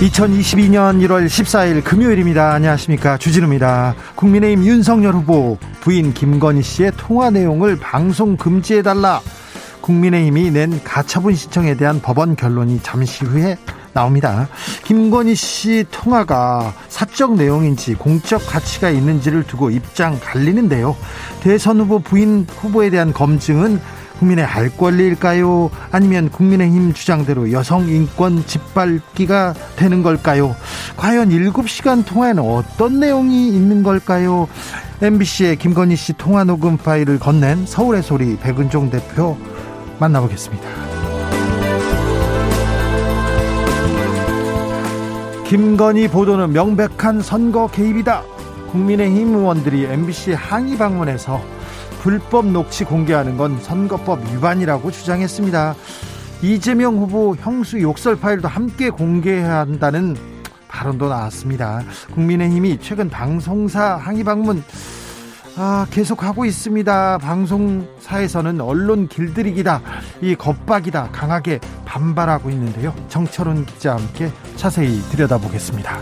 2022년 1월 14일 금요일입니다. 안녕하십니까. 주진우입니다. 국민의힘 윤석열 후보 부인 김건희 씨의 통화 내용을 방송 금지해달라. 국민의힘이 낸 가처분 신청에 대한 법원 결론이 잠시 후에 나옵니다. 김건희 씨 통화가 사적 내용인지 공적 가치가 있는지를 두고 입장 갈리는데요. 대선 후보 부인 후보에 대한 검증은 국민의 알 권리일까요? 아니면 국민의힘 주장대로 여성 인권 짓밟기가 되는 걸까요? 과연 7시간 통화에는 어떤 내용이 있는 걸까요? MBC의 김건희 씨 통화 녹음 파일을 건넨 서울의 소리 백은종 대표 만나보겠습니다. 김건희 보도는 명백한 선거 개입이다. 국민의힘 의원들이 MBC 항의 방문해서 불법 녹취 공개하는 건 선거법 위반이라고 주장했습니다. 이재명 후보 형수 욕설 파일도 함께 공개해야 한다는 발언도 나왔습니다. 국민의힘이 최근 방송사 항의 방문 아, 계속하고 있습니다. 방송사에서는 언론 길들이기다, 이 겁박이다 강하게 반발하고 있는데요. 정철훈 기자와 함께 자세히 들여다보겠습니다.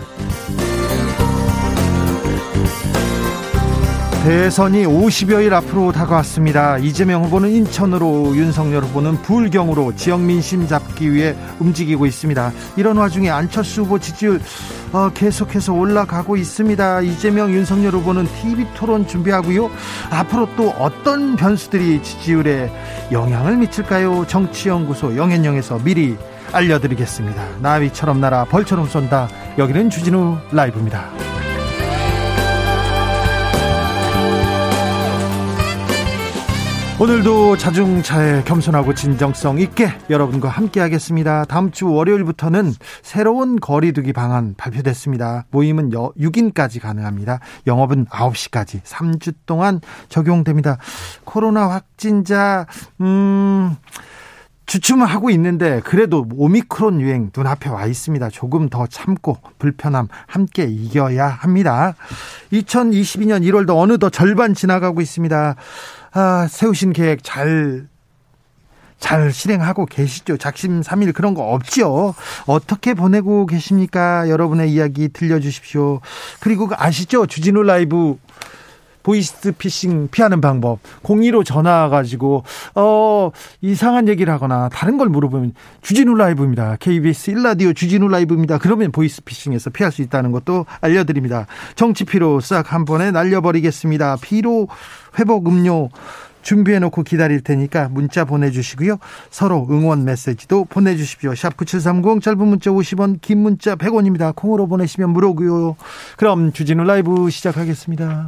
대선이 50여일 앞으로 다가왔습니다. 이재명 후보는 인천으로 윤석열 후보는 불경으로 지역 민심 잡기 위해 움직이고 있습니다. 이런 와중에 안철수 후보 지지율 어, 계속해서 올라가고 있습니다. 이재명 윤석열 후보는 TV 토론 준비하고요. 앞으로 또 어떤 변수들이 지지율에 영향을 미칠까요? 정치연구소 영앤영에서 미리 알려드리겠습니다. 나비처럼 날아 벌처럼 쏜다. 여기는 주진우 라이브입니다. 오늘도 자중차에 겸손하고 진정성 있게 여러분과 함께 하겠습니다. 다음 주 월요일부터는 새로운 거리두기 방안 발표됐습니다. 모임은 6인까지 가능합니다. 영업은 9시까지 3주 동안 적용됩니다. 코로나 확진자 음 주춤하고 있는데 그래도 오미크론 유행 눈앞에 와 있습니다. 조금 더 참고 불편함 함께 이겨야 합니다. 2022년 1월도 어느덧 절반 지나가고 있습니다. 아, 세우신 계획 잘, 잘 실행하고 계시죠? 작심 삼일 그런 거 없죠? 어떻게 보내고 계십니까? 여러분의 이야기 들려주십시오. 그리고 그 아시죠? 주진우 라이브 보이스 피싱 피하는 방법. 02로 전화 가지고 어 이상한 얘기를 하거나 다른 걸 물어보면 주진우 라이브입니다. KBS 1라디오 주진우 라이브입니다. 그러면 보이스 피싱에서 피할 수 있다는 것도 알려드립니다. 정치 피로 싹 한 번에 날려버리겠습니다. 피로 회복 음료 준비해놓고 기다릴 테니까 문자 보내주시고요. 서로 응원 메시지도 보내주십시오. 샵 9730 짧은 문자 50원 긴 문자 100원입니다. 콩으로 보내시면 무료고요. 그럼 주진우 라이브 시작하겠습니다.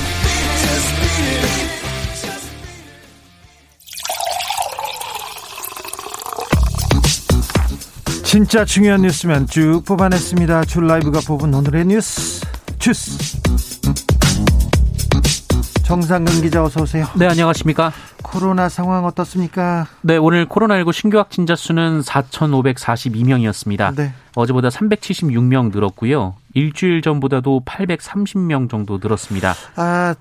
진짜 중요한 뉴스면 쭉 뽑아냈습니다. 줄 라이브가 뽑은 오늘의 뉴스 주스. 정상근 기자 어서 오세요. 네, 안녕하십니까? 코로나 상황 어떻습니까? 네, 오늘 코로나19 신규 확진자 수는 4,542명이었습니다. 네. 어제보다 376명 늘었고요. 일주일 전보다도 830명 정도 늘었습니다. 아,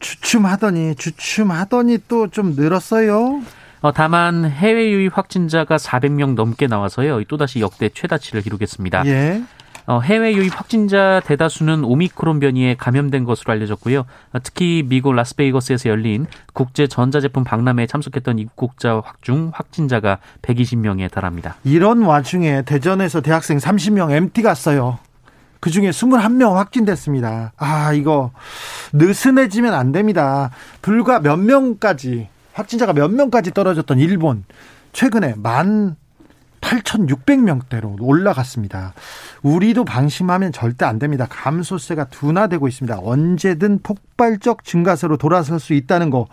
주춤하더니 주춤하더니 또 좀 늘었어요. 어, 다만 해외 유입 확진자가 400명 넘게 나와서요. 또다시 역대 최다치를 기록했습니다. 예. 어, 해외 유입 확진자 대다수는 오미크론 변이에 감염된 것으로 알려졌고요. 어, 특히 미국 라스베이거스에서 열린 국제 전자제품 박람회에 참석했던 입국자 중 확진자가 120명에 달합니다. 이런 와중에 대전에서 대학생 30명 MT 갔어요. 그 중에 21명 확진됐습니다. 아, 이거 느슨해지면 안 됩니다. 불과 몇 명까지, 확진자가 몇 명까지 떨어졌던 일본. 최근에 만 8,600명대로 올라갔습니다. 우리도 방심하면 절대 안 됩니다. 감소세가 둔화되고 있습니다. 언제든 폭발적 증가세로 돌아설 수 있다는 거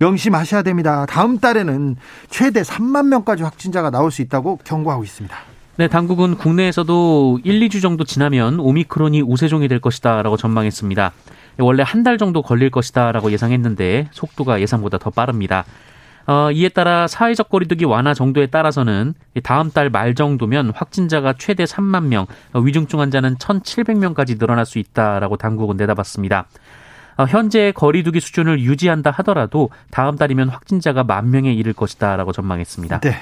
명심하셔야 됩니다. 다음 달에는 최대 3만 명까지 확진자가 나올 수 있다고 경고하고 있습니다. 네, 당국은 국내에서도 1, 2주 정도 지나면 오미크론이 우세종이 될 것이다라고 전망했습니다. 원래 한 달 정도 걸릴 것이다라고 예상했는데 속도가 예상보다 더 빠릅니다. 어, 이에 따라 사회적 거리두기 완화 정도에 따라서는 다음 달 말 정도면 확진자가 최대 3만 명, 어, 위중증 환자는 1,700명까지 늘어날 수 있다라고 당국은 내다봤습니다. 어, 현재 거리두기 수준을 유지한다 하더라도 다음 달이면 확진자가 만 명에 이를 것이다라고 전망했습니다. 네.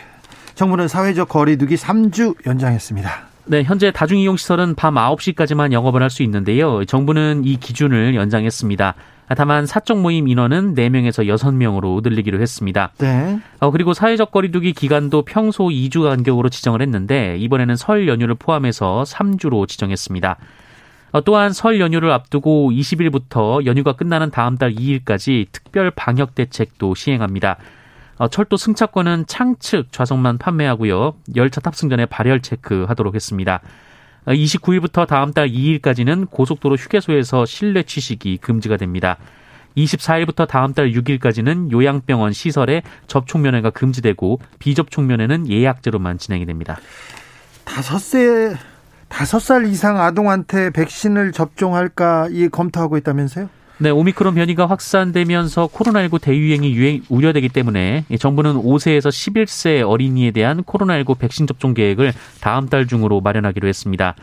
정부는 사회적 거리두기 3주 연장했습니다. 네, 현재 다중이용시설은 밤 9시까지만 영업을 할 수 있는데요. 정부는 이 기준을 연장했습니다. 다만 사적 모임 인원은 4명에서 6명으로 늘리기로 했습니다. 네. 어, 그리고 사회적 거리두기 기간도 평소 2주 간격으로 지정을 했는데 이번에는 설 연휴를 포함해서 3주로 지정했습니다. 어, 또한 설 연휴를 앞두고 20일부터 연휴가 끝나는 다음 달 2일까지 특별 방역 대책도 시행합니다. 어, 철도 승차권은 창측 좌석만 판매하고요. 열차 탑승 전에 발열 체크하도록 했습니다. 29일부터 다음 달 2일까지는 고속도로 휴게소에서 실내 취식이 금지가 됩니다. 24일부터 다음 달 6일까지는 요양병원 시설에 접촉 면회가 금지되고 비접촉 면회는 예약제로만 진행이 됩니다. 다섯 세 다섯 살 이상 아동한테 백신을 접종할까 이 검토하고 있다면서요? 네, 오미크론 변이가 확산되면서 코로나19 대유행이 유행, 우려되기 때문에 정부는 5세에서 11세 어린이에 대한 코로나19 백신 접종 계획을 다음 달 중으로 마련하기로 했습니다.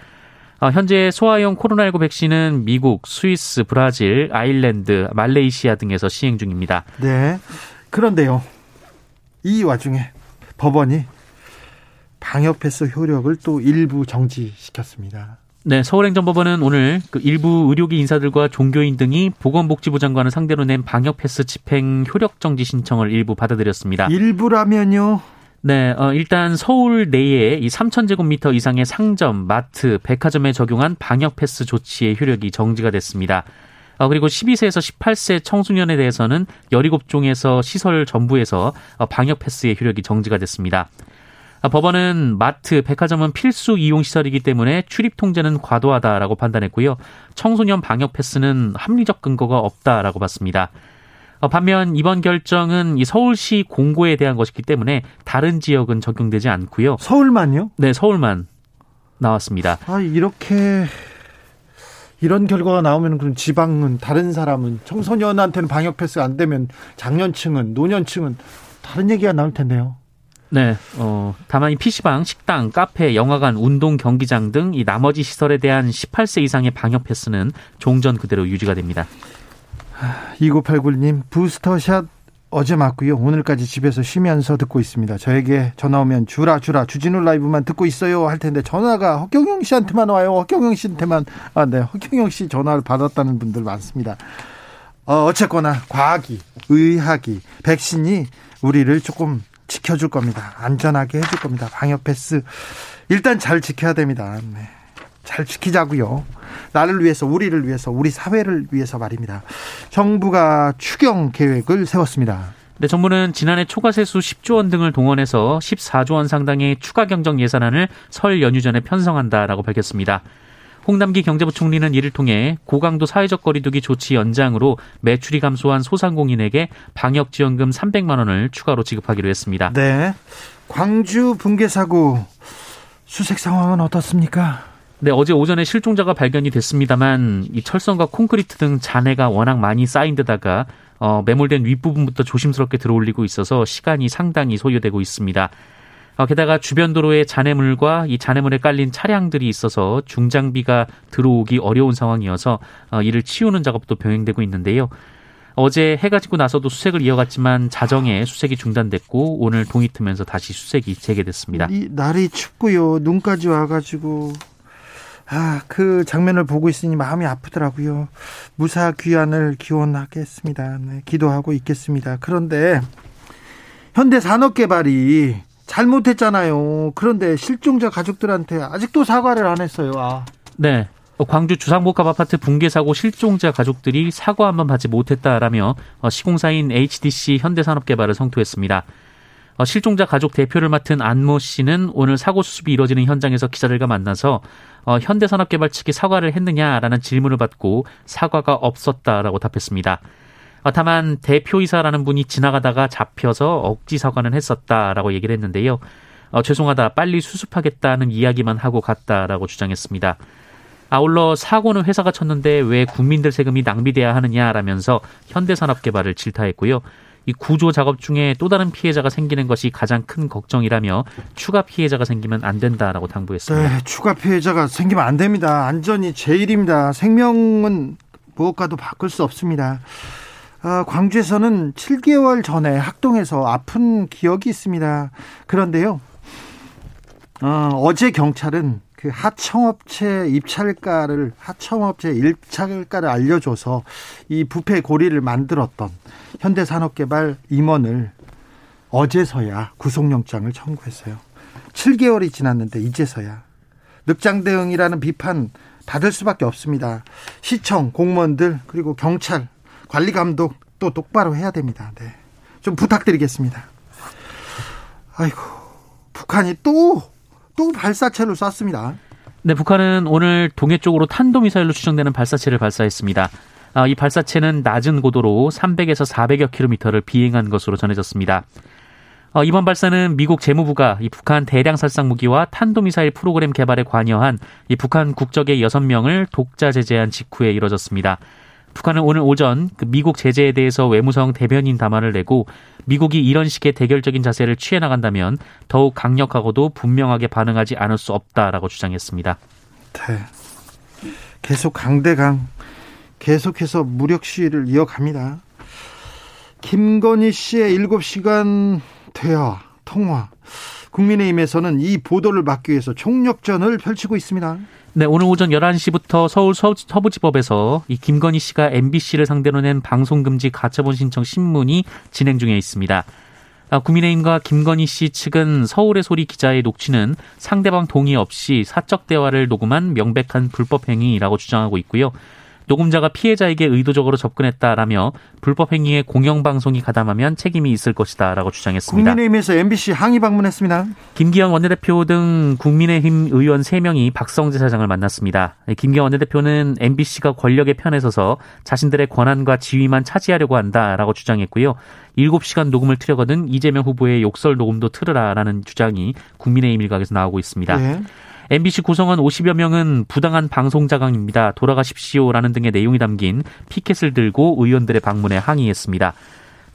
어, 현재 소아용 코로나19 백신은 미국, 스위스, 브라질, 아일랜드, 말레이시아 등에서 시행 중입니다. 네. 그런데요. 이 와중에 법원이 방역 패스 효력을 또 일부 정지시켰습니다. 네, 서울행정법원은 오늘 그 일부 의료계 인사들과 종교인 등이 보건복지부 장관을 상대로 낸 방역 패스 집행 효력 정지 신청을 일부 받아들였습니다. 일부라면요? 네, 어, 일단 서울 내에 이 3,000제곱미터 이상의 상점, 마트, 백화점에 적용한 방역 패스 조치의 효력이 정지가 됐습니다. 어, 그리고 12세에서 18세 청소년에 대해서는 17종에서 시설 전부에서 어, 방역 패스의 효력이 정지가 됐습니다. 아, 법원은 마트, 백화점은 필수 이용 시설이기 때문에 출입 통제는 과도하다라고 판단했고요. 청소년 방역 패스는 합리적 근거가 없다라고 봤습니다. 어, 반면 이번 결정은 이 서울시 공고에 대한 것이기 때문에 다른 지역은 적용되지 않고요. 서울만요? 네, 서울만 나왔습니다. 아, 이렇게 이런 결과가 나오면 그럼 지방은 다른 사람은 청소년한테는 방역 패스 안 되면 장년층은 노년층은 다른 얘기가 나올 텐데요. 네, 어, 다만 이 PC방, 식당, 카페, 영화관, 운동 경기장 등 이 나머지 시설에 대한 18세 이상의 방역 패스는 종전 그대로 유지가 됩니다. 2989님, 부스터샷 어제 맞고요. 오늘까지 집에서 쉬면서 듣고 있습니다. 저에게 전화 오면 주라 주라 주진우 라이브만 듣고 있어요 할 텐데 전화가 허경영 씨한테만 와요. 허경영 씨한테만 아 네. 허경영 씨 전화를 받았다는 분들 많습니다. 어, 어쨌거나 과학이 의학이 백신이 우리를 조금 지켜줄 겁니다. 안전하게 해줄 겁니다. 방역 패스 일단 잘 지켜야 됩니다. 네. 잘 지키자고요. 나를 위해서, 우리를 위해서, 우리 사회를 위해서 말입니다. 정부가 추경 계획을 세웠습니다. 네, 정부는 지난해 초과세수 10조 원 등을 동원해서 14조 원 상당의 추가 경정 예산안을 설 연휴 전에 편성한다라고 밝혔습니다. 홍남기 경제부총리는 이를 통해 고강도 사회적 거리두기 조치 연장으로 매출이 감소한 소상공인에게 방역 지원금 300만 원을 추가로 지급하기로 했습니다. 네. 광주 붕괴 사고 수색 상황은 어떻습니까? 네, 어제 오전에 실종자가 발견이 됐습니다만 이 철선과 콘크리트 등 잔해가 워낙 많이 쌓인 데다가 어, 매몰된 윗부분부터 조심스럽게 들어올리고 있어서 시간이 상당히 소요되고 있습니다. 어, 게다가 주변 도로에 잔해물과 이 잔해물에 깔린 차량들이 있어서 중장비가 들어오기 어려운 상황이어서 어, 이를 치우는 작업도 병행되고 있는데요. 어제 해가 지고 나서도 수색을 이어갔지만 자정에 수색이 중단됐고 오늘 동이 트면서 다시 수색이 재개됐습니다. 이 날이 춥고요. 눈까지 와가지고 아, 그 장면을 보고 있으니 마음이 아프더라고요. 무사 귀환을 기원하겠습니다. 네, 기도하고 있겠습니다. 그런데 현대 산업개발이 잘못했잖아요. 그런데 실종자 가족들한테 아직도 사과를 안 했어요. 아. 네. 광주 주상복합 아파트 붕괴 사고 실종자 가족들이 사과 한번 받지 못했다라며 어, 시공사인 HDC 현대산업개발을 성토했습니다. 어, 실종자 가족 대표를 맡은 안모 씨는 오늘 사고 수습이 이뤄지는 현장에서 기자들과 만나서 어, 현대산업개발 측이 사과를 했느냐라는 질문을 받고 사과가 없었다라고 답했습니다. 다만 대표이사라는 분이 지나가다가 잡혀서 억지 사과는 했었다라고 얘기를 했는데요. 어, 죄송하다, 빨리 수습하겠다는 이야기만 하고 갔다라고 주장했습니다. 아울러 사고는 회사가 쳤는데 왜 국민들 세금이 낭비돼야 하느냐라면서 현대산업개발을 질타했고요. 이 구조 작업 중에 또 다른 피해자가 생기는 것이 가장 큰 걱정이라며 추가 피해자가 생기면 안 된다라고 당부했습니다. 네, 추가 피해자가 생기면 안 됩니다. 안전이 제일입니다. 생명은 무엇과도 바꿀 수 없습니다. 어, 광주에서는 7개월 전에 학동에서 아픈 기억이 있습니다. 그런데요, 어, 어제 경찰은 그 하청업체 입찰가를 하청업체 입찰가를 알려줘서 이 부패 고리를 만들었던 현대산업개발 임원을 어제서야 구속영장을 청구했어요. 7개월이 지났는데 이제서야 늑장 대응이라는 비판 받을 수밖에 없습니다. 시청 공무원들 그리고 경찰 관리 감독 또 똑바로 해야 됩니다. 네. 좀 부탁드리겠습니다. 아이고 북한이 또 또 발사체를 쐈습니다. 네, 북한은 오늘 동해 쪽으로 탄도미사일로 추정되는 발사체를 발사했습니다. 아, 이 발사체는 낮은 고도로 300에서 400여 킬로미터를 비행한 것으로 전해졌습니다. 어, 이번 발사는 미국 재무부가 이 북한 대량 살상 무기와 탄도미사일 프로그램 개발에 관여한 이 북한 국적의 6명을 독자 제재한 직후에 이뤄졌습니다. 북한은 오늘 오전 그 미국 제재에 대해서 외무성 대변인 담화를 내고 미국이 이런 식의 대결적인 자세를 취해 나간다면 더욱 강력하고도 분명하게 반응하지 않을 수 없다라고 주장했습니다. 네. 계속 강대강 계속해서 무력 시위를 이어갑니다. 김건희 씨의 7시간 대화 통화 국민의힘에서는 이 보도를 막기 위해서 총력전을 펼치고 있습니다. 네, 오늘 오전 11시부터 서울 서부지법에서 이 김건희 씨가 MBC를 상대로 낸 방송금지 가처분 신청 신문이 진행 중에 있습니다. 아, 국민의힘과 김건희 씨 측은 서울의 소리 기자의 녹취는 상대방 동의 없이 사적 대화를 녹음한 명백한 불법 행위라고 주장하고 있고요. 녹음자가 피해자에게 의도적으로 접근했다라며 불법 행위에 공영방송이 가담하면 책임이 있을 것이다라고 주장했습니다. 국민의힘에서 MBC 항의 방문했습니다. 김기현 원내대표 등 국민의힘 의원 3명이 박성재 사장을 만났습니다. 김기현 원내대표는 MBC가 권력의 편에 서서 자신들의 권한과 지위만 차지하려고 한다라고 주장했고요. 7시간 녹음을 틀려거든 이재명 후보의 욕설 녹음도 틀으라라는 주장이 국민의힘 일각에서 나오고 있습니다. 네. MBC 구성원 50여 명은 부당한 방송 자강입니다. 돌아가십시오라는 등의 내용이 담긴 피켓을 들고 의원들의 방문에 항의했습니다.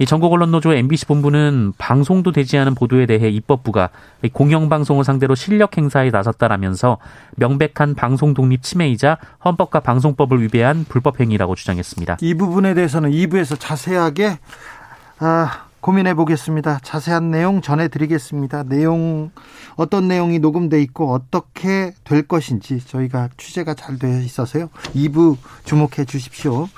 이 전국 언론 노조 MBC 본부는 방송도 되지 않은 보도에 대해 입법부가 공영방송을 상대로 실력 행사에 나섰다라면서 명백한 방송 독립 침해이자 헌법과 방송법을 위배한 불법 행위라고 주장했습니다. 이 부분에 대해서는 2부에서 자세하게 아, 고민해 보겠습니다. 자세한 내용 전해드리겠습니다. 내용 어떤 내용이 녹음돼 있고 어떻게 될 것인지 저희가 취재가 잘 되어 있어서요. 2부 주목해 주십시오.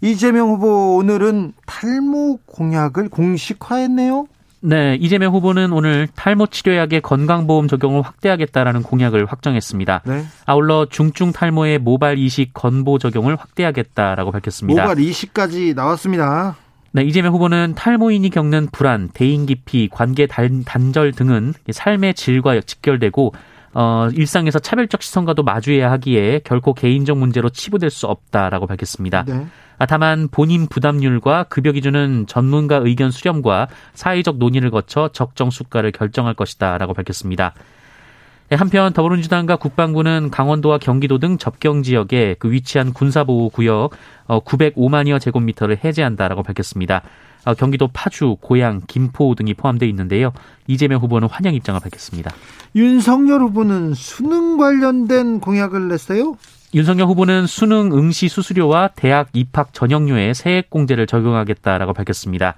이재명 후보 오늘은 탈모 공약을 공식화했네요. 네, 이재명 후보는 오늘 탈모 치료약의 건강보험 적용을 확대하겠다라는 공약을 확정했습니다. 네. 아울러 중증 탈모의 모발 이식 건보 적용을 확대하겠다라고 밝혔습니다. 모발 이식까지 나왔습니다. 네, 이재명 후보는 탈모인이 겪는 불안, 대인 기피, 관계 단, 단절 등은 삶의 질과 직결되고 어, 일상에서 차별적 시선과도 마주해야 하기에 결코 개인적 문제로 치부될 수 없다라고 밝혔습니다. 네. 아, 다만 본인 부담률과 급여 기준은 전문가 의견 수렴과 사회적 논의를 거쳐 적정 수가를 결정할 것이다라고 밝혔습니다. 예, 한편 더불어민주당과 국방부는 강원도와 경기도 등 접경 지역에 그 위치한 군사보호 구역 905만여 어, 제곱미터를 해제한다라고 밝혔습니다. 어, 경기도 파주, 고양, 김포 등이 포함되어 있는데요. 이재명 후보는 환영 입장을 밝혔습니다. 윤석열 후보는 수능 관련된 공약을 냈어요? 윤석열 후보는 수능 응시 수수료와 대학 입학 전형료에 세액 공제를 적용하겠다라고 밝혔습니다.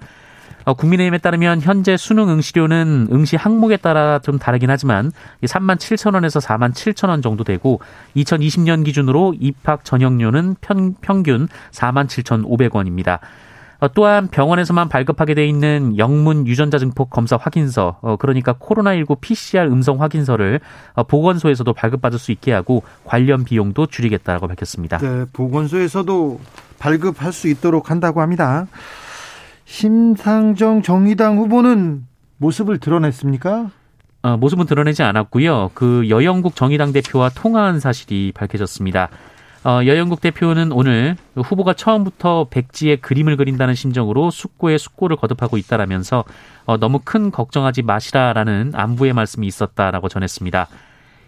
어, 국민의힘에 따르면 현재 수능 응시료는 응시 항목에 따라 좀 다르긴 하지만 3만 7천 원에서 4만 7천 원 정도 되고 2020년 기준으로 입학 전형료는 평, 평균 4만 7천 5백 원입니다. 어, 또한 병원에서만 발급하게 돼 있는 영문 유전자 증폭 검사 확인서, 어, 그러니까 코로나19 PCR 음성 확인서를 어, 보건소에서도 발급받을 수 있게 하고 관련 비용도 줄이겠다라고 밝혔습니다. 네, 보건소에서도 발급할 수 있도록 한다고 합니다. 심상정 정의당 후보는 모습을 드러냈습니까? 어, 모습은 드러내지 않았고요. 그 여영국 정의당 대표와 통화한 사실이 밝혀졌습니다. 어, 여영국 대표는 오늘 후보가 처음부터 백지에 그림을 그린다는 심정으로 숙고에 숙고를 거듭하고 있다라면서 어, 너무 큰 걱정하지 마시라라는 안부의 말씀이 있었다라고 전했습니다.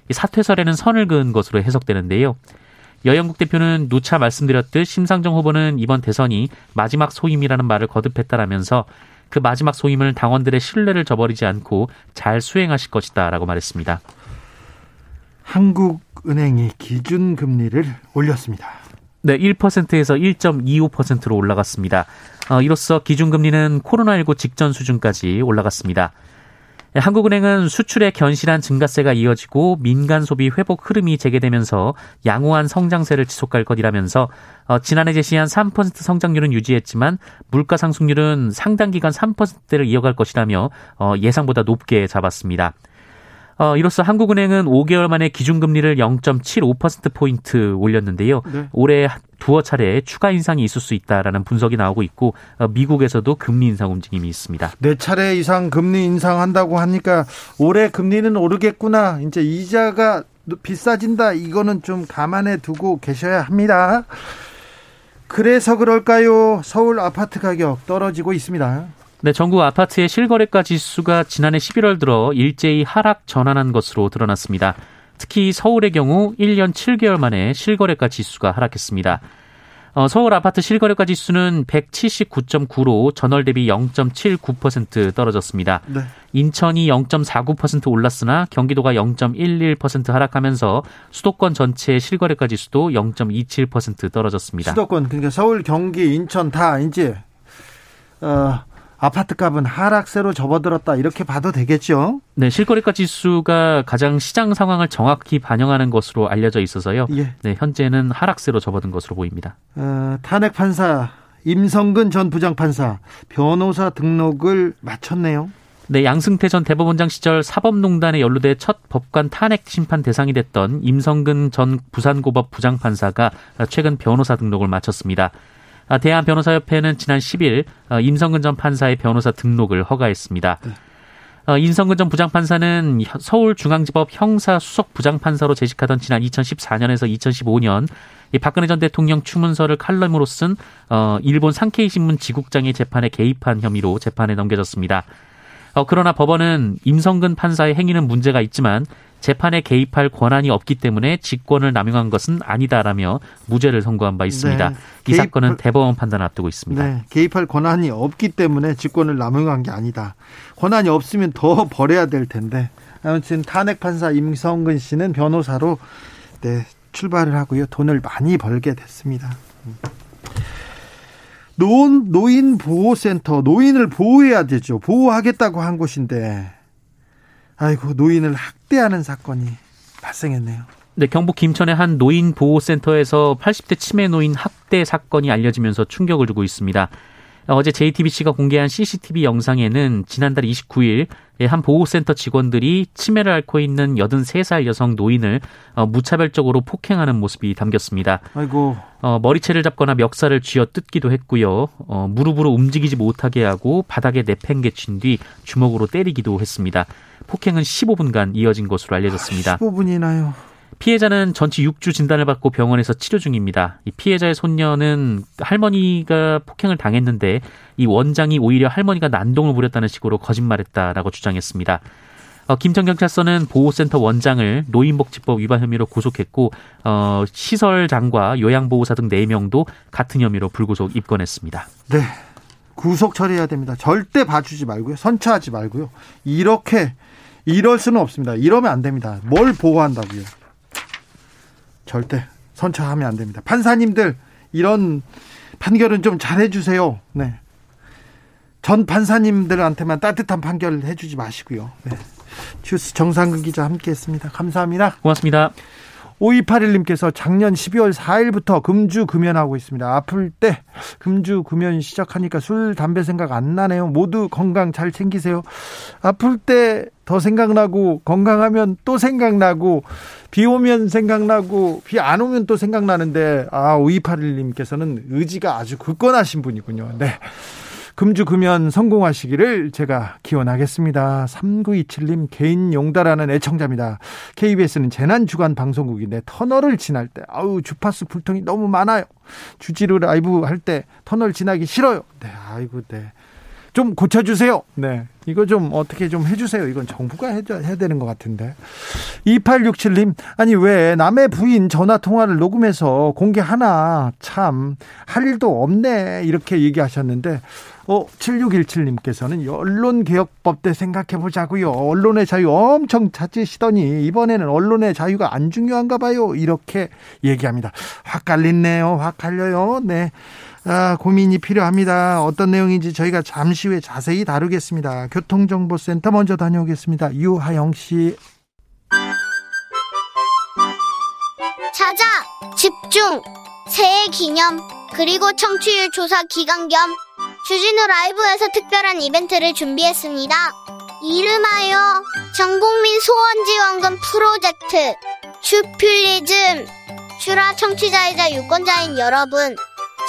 이 사퇴설에는 선을 그은 것으로 해석되는데요. 여영국 대표는 누차 말씀드렸듯 심상정 후보는 이번 대선이 마지막 소임이라는 말을 거듭했다라면서 그 마지막 소임을 당원들의 신뢰를 저버리지 않고 잘 수행하실 것이다라고 말했습니다. 한국은행이 기준 금리를 올렸습니다. 네, 1%에서 1.25%로 올라갔습니다. 어, 이로써 기준금리는 코로나19 직전 수준까지 올라갔습니다. 네, 한국은행은 수출의 견실한 증가세가 이어지고 민간 소비 회복 흐름이 재개되면서 양호한 성장세를 지속할 것이라면서 어, 지난해 제시한 3% 성장률은 유지했지만 물가 상승률은 상당 기간 3%대를 이어갈 것이라며 어, 예상보다 높게 잡았습니다. 어, 이로써 한국은행은 5개월 만에 기준금리를 0.75%포인트 올렸는데요. 네. 올해 두어 차례 추가 인상이 있을 수 있다라는 분석이 나오고 있고 어, 미국에서도 금리 인상 움직임이 있습니다. 네 차례 이상 금리 인상한다고 하니까 올해 금리는 오르겠구나. 이제 이자가 비싸진다. 이거는 좀 감안해 두고 계셔야 합니다. 그래서 그럴까요? 서울 아파트 가격 떨어지고 있습니다. 네, 전국 아파트의 실거래가 지수가 지난해 11월 들어 일제히 하락 전환한 것으로 드러났습니다. 특히 서울의 경우 1년 7개월 만에 실거래가 지수가 하락했습니다. 어, 서울 아파트 실거래가 지수는 179.9로 전월 대비 0.79% 떨어졌습니다. 네. 인천이 0.49% 올랐으나 경기도가 0.11% 하락하면서 수도권 전체 실거래가 지수도 0.27% 떨어졌습니다. 수도권 그러니까 서울, 경기, 인천 다 이제 어, 아파트 값은 하락세로 접어들었다 이렇게 봐도 되겠죠? 네, 실거래가 지수가 가장 시장 상황을 정확히 반영하는 것으로 알려져 있어서요. 예. 네, 현재는 하락세로 접어든 것으로 보입니다. 어, 탄핵 판사 임성근 전 부장판사 변호사 등록을 마쳤네요. 네, 양승태 전 대법원장 시절 사법농단에 연루돼 첫 법관 탄핵 심판 대상이 됐던 임성근 전 부산고법 부장판사가 최근 변호사 등록을 마쳤습니다. 아, 대한변호사협회는 지난 10일 어, 임성근 전 판사의 변호사 등록을 허가했습니다. 네. 어, 인성근 전 부장판사는 서울중앙지법 형사 수석 부장판사로 재직하던 지난 2014년에서 2015년 이 박근혜 전 대통령 추문서를 칼럼으로 쓴 어, 일본 상케이 신문 지국장의 재판에 개입한 혐의로 재판에 넘겨졌습니다. 어, 그러나 법원은 임성근 판사의 행위는 문제가 있지만 재판에 개입할 권한이 없기 때문에 직권을 남용한 것은 아니다라며 무죄를 선고한 바 있습니다. 네. 이 개입... 사건은 대법원 판단을 앞두고 있습니다. 네. 개입할 권한이 없기 때문에 직권을 남용한 게 아니다. 권한이 없으면 더 벌해야 될 텐데 아무튼 탄핵 판사 임성근 씨는 변호사로 네, 출발을 하고요. 돈을 많이 벌게 됐습니다. 노인, 노인 보호센터, 노인을 보호해야 되죠. 보호하겠다고 한 곳인데 아이고 노인을 학대하는 사건이 발생했네요. 네, 경북 김천의 한 노인 보호센터에서 80대 치매 노인 학대 사건이 알려지면서 충격을 주고 있습니다. 어제 JTBC가 공개한 CCTV 영상에는 지난달 29일 한 보호센터 직원들이 치매를 앓고 있는 83살 여성 노인을 어, 무차별적으로 폭행하는 모습이 담겼습니다. 아이고. 어, 머리채를 잡거나 멱살을 쥐어 뜯기도 했고요. 어, 무릎으로 움직이지 못하게 하고 바닥에 내팽개친 뒤 주먹으로 때리기도 했습니다. 폭행은 15분간 이어진 것으로 알려졌습니다. 아, 15분이나요? 피해자는 전치 6주 진단을 받고 병원에서 치료 중입니다. 이 피해자의 손녀는 할머니가 폭행을 당했는데 이 원장이 오히려 할머니가 난동을 부렸다는 식으로 거짓말했다라고 주장했습니다. 어, 김천 경찰서는 보호센터 원장을 노인복지법 위반 혐의로 구속했고 어, 시설장과 요양보호사 등 4명도 같은 혐의로 불구속 입건했습니다. 네. 구속 처리해야 됩니다. 절대 봐주지 말고요. 선처하지 말고요. 이렇게 이럴 수는 없습니다. 이러면 안 됩니다. 뭘 보호한다고요? 절대 선처하면 안 됩니다. 판사님들 이런 판결은 좀 잘해 주세요. 네. 전 판사님들한테만 따뜻한 판결 해주지 마시고요. 네. 주스 정상근 기자 함께했습니다. 감사합니다. 고맙습니다. 5281님께서 작년 12월 4일부터 금주 금연하고 있습니다. 아플 때 금주 금연 시작하니까 술, 담배 생각 안 나네요. 모두 건강 잘 챙기세요. 아플 때 더 생각나고 건강하면 또 생각나고 비 오면 생각나고 비 안 오면 또 생각나는데 아 5281님께서는 의지가 아주 굳건하신 분이군요. 네. 금주 금연 성공하시기를 제가 기원하겠습니다. 3927님 개인 용다라는 애청자입니다. KBS는 재난 주간 방송국인데 터널을 지날 때 아우 주파수 불통이 너무 많아요. 주지로 라이브 할 때 터널 지나기 싫어요. 네, 아이고 네. 좀 고쳐주세요. 네. 이거 좀 어떻게 좀 해주세요. 이건 정부가 해야, 해야 되는 것 같은데. 2867님, 아니, 왜 남의 부인 전화 통화를 녹음해서 공개하나? 참, 할 일도 없네. 이렇게 얘기하셨는데, 어, 7617님께서는 언론개혁법 때 생각해 보자고요. 언론의 자유 엄청 찾으시더니, 이번에는 언론의 자유가 안 중요한가 봐요. 이렇게 얘기합니다. 확 갈리네요. 확 갈려요. 네. 아, 고민이 필요합니다. 어떤 내용인지 저희가 잠시 후에 자세히 다루겠습니다. 교통정보센터 먼저 다녀오겠습니다. 유하영 씨. 찾아 집중 새해 기념 그리고 청취율 조사 기간 겸 주진우 라이브에서 특별한 이벤트를 준비했습니다. 이름하여 전국민 소원지원금 프로젝트 슈필리즘 슈라 청취자이자 유권자인 여러분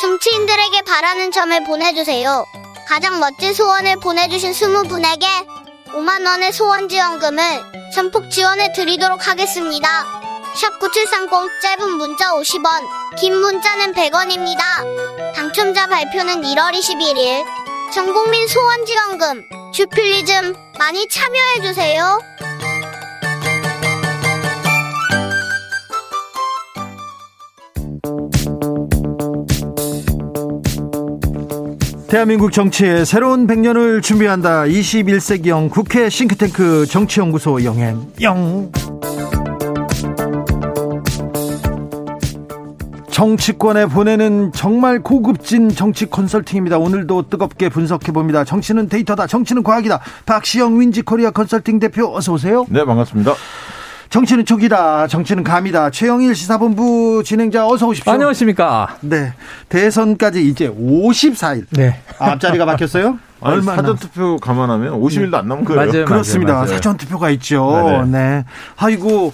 정치인들에게 바라는 점을 보내주세요. 가장 멋진 소원을 보내주신 20분에게 5만원의 소원지원금을 전폭 지원해 드리도록 하겠습니다. 샵9730 짧은 문자 50원, 긴 문자는 100원입니다. 당첨자 발표는 1월 21일. 전국민 소원지원금, 주필리즘 많이 참여해주세요. 대한민국 정치의 새로운 100년을 준비한다. 21세기형 국회 싱크탱크 정치연구소 영앤 영. 정치권에 보내는 정말 고급진 정치 컨설팅입니다. 오늘도 뜨겁게 분석해 봅니다. 정치는 데이터다. 정치는 과학이다. 박시영 윈지 코리아 컨설팅 대표 어서 오세요. 네, 반갑습니다. 정치는 촉이다. 정치는 감이다. 최영일 시사본부 진행자 어서 오십시오. 안녕하십니까. 네. 대선까지 이제 54일. 네. 아, 앞자리가 바뀌었어요? 아니, 사전투표 감안하면 50일도 안 남은 거예요. 맞아요, 그렇습니다. 맞아요, 맞아요. 사전투표가 있죠. 네네. 네. 아이고.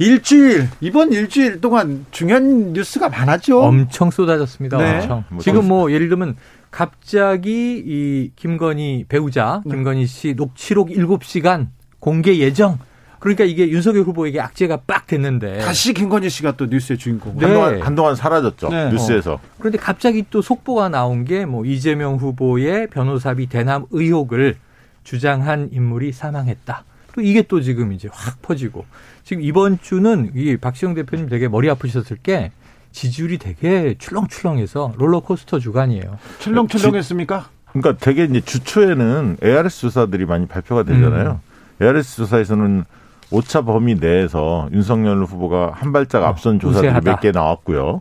일주일, 이번 일주일 동안 중요한 뉴스가 많았죠. 엄청 쏟아졌습니다. 네. 엄청. 뭐 지금 뭐 예를 들면 갑자기 이 김건희 배우자 네. 김건희 씨 녹취록 7시간 공개 예정. 그러니까 이게 윤석열 후보에게 악재가 빡 됐는데 다시 김건희 씨가 또 뉴스의 주인공. 네. 한동안, 한동안 사라졌죠. 네. 뉴스에서. 그런데 갑자기 또 속보가 나온 게 뭐 이재명 후보의 변호사비 대남 의혹을 주장한 인물이 사망했다. 또 이게 또 지금 이제 확 퍼지고 지금 이번 주는 이 박시영 대표님 되게 머리 아프셨을 게 지지율이 되게 출렁출렁해서 롤러코스터 주간이에요. 출렁출렁했습니까? 그러니까 되게 이제 주초에는 ARS 조사들이 많이 발표가 되잖아요. 음. ARS 조사에서는 오차 범위 내에서 윤석열 후보가 한 발짝 앞선 조사들이 어, 우세하다. 몇개 나왔고요.